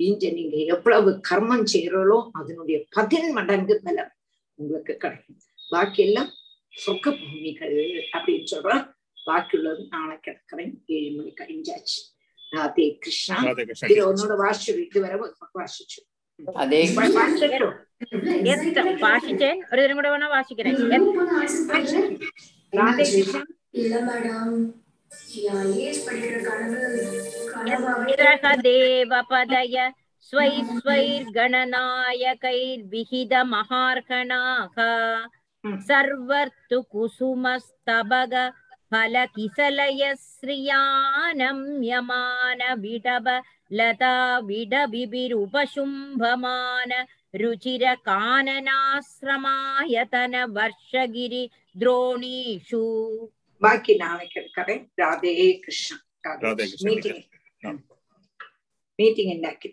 இங்க நீங்க எவ்வளவு கர்மம் செய்யறோ அதனுடைய பதின் மடங்கு பலம் உங்களுக்கு கிடைக்கும். பாக்கி எல்லாம் சொர்க்க பூமிகள் அப்படின்னு சொல்றான். ബാക്കിയുള്ളത് നാളെ കിടക്കറയും ഏഴ് മണി കഴിഞ്ഞാച്ചു രാധേ കൃഷ്ണ ഇത് ഒന്നുകൂടെ വാശിച്ചു ഇതുവരെ വാശിച്ചു വാശിച്ചേ ഒരു തരം കൂടെ വേണോ വാശിക്കണേ രാധേ കൃഷ്ണ देवपदय स्वैर्गणनायकैर्विहितमहार्हणाः सर्वर्तु कुसुमस्तबग फलकिसलय श्रियानम्यमान विडब लता विडबिबिरुपशुम्भमान रुचिरकाननाश्रमायतन वर्षगिरि द्रोणीषु பாக்கி நாளைக்கு எடுக்கிறேன் ராதே கிருஷ்ணா ராதே கிருஷ்ணா. மீட்டிங் மீட்டிங் ഉണ്ടാക്കി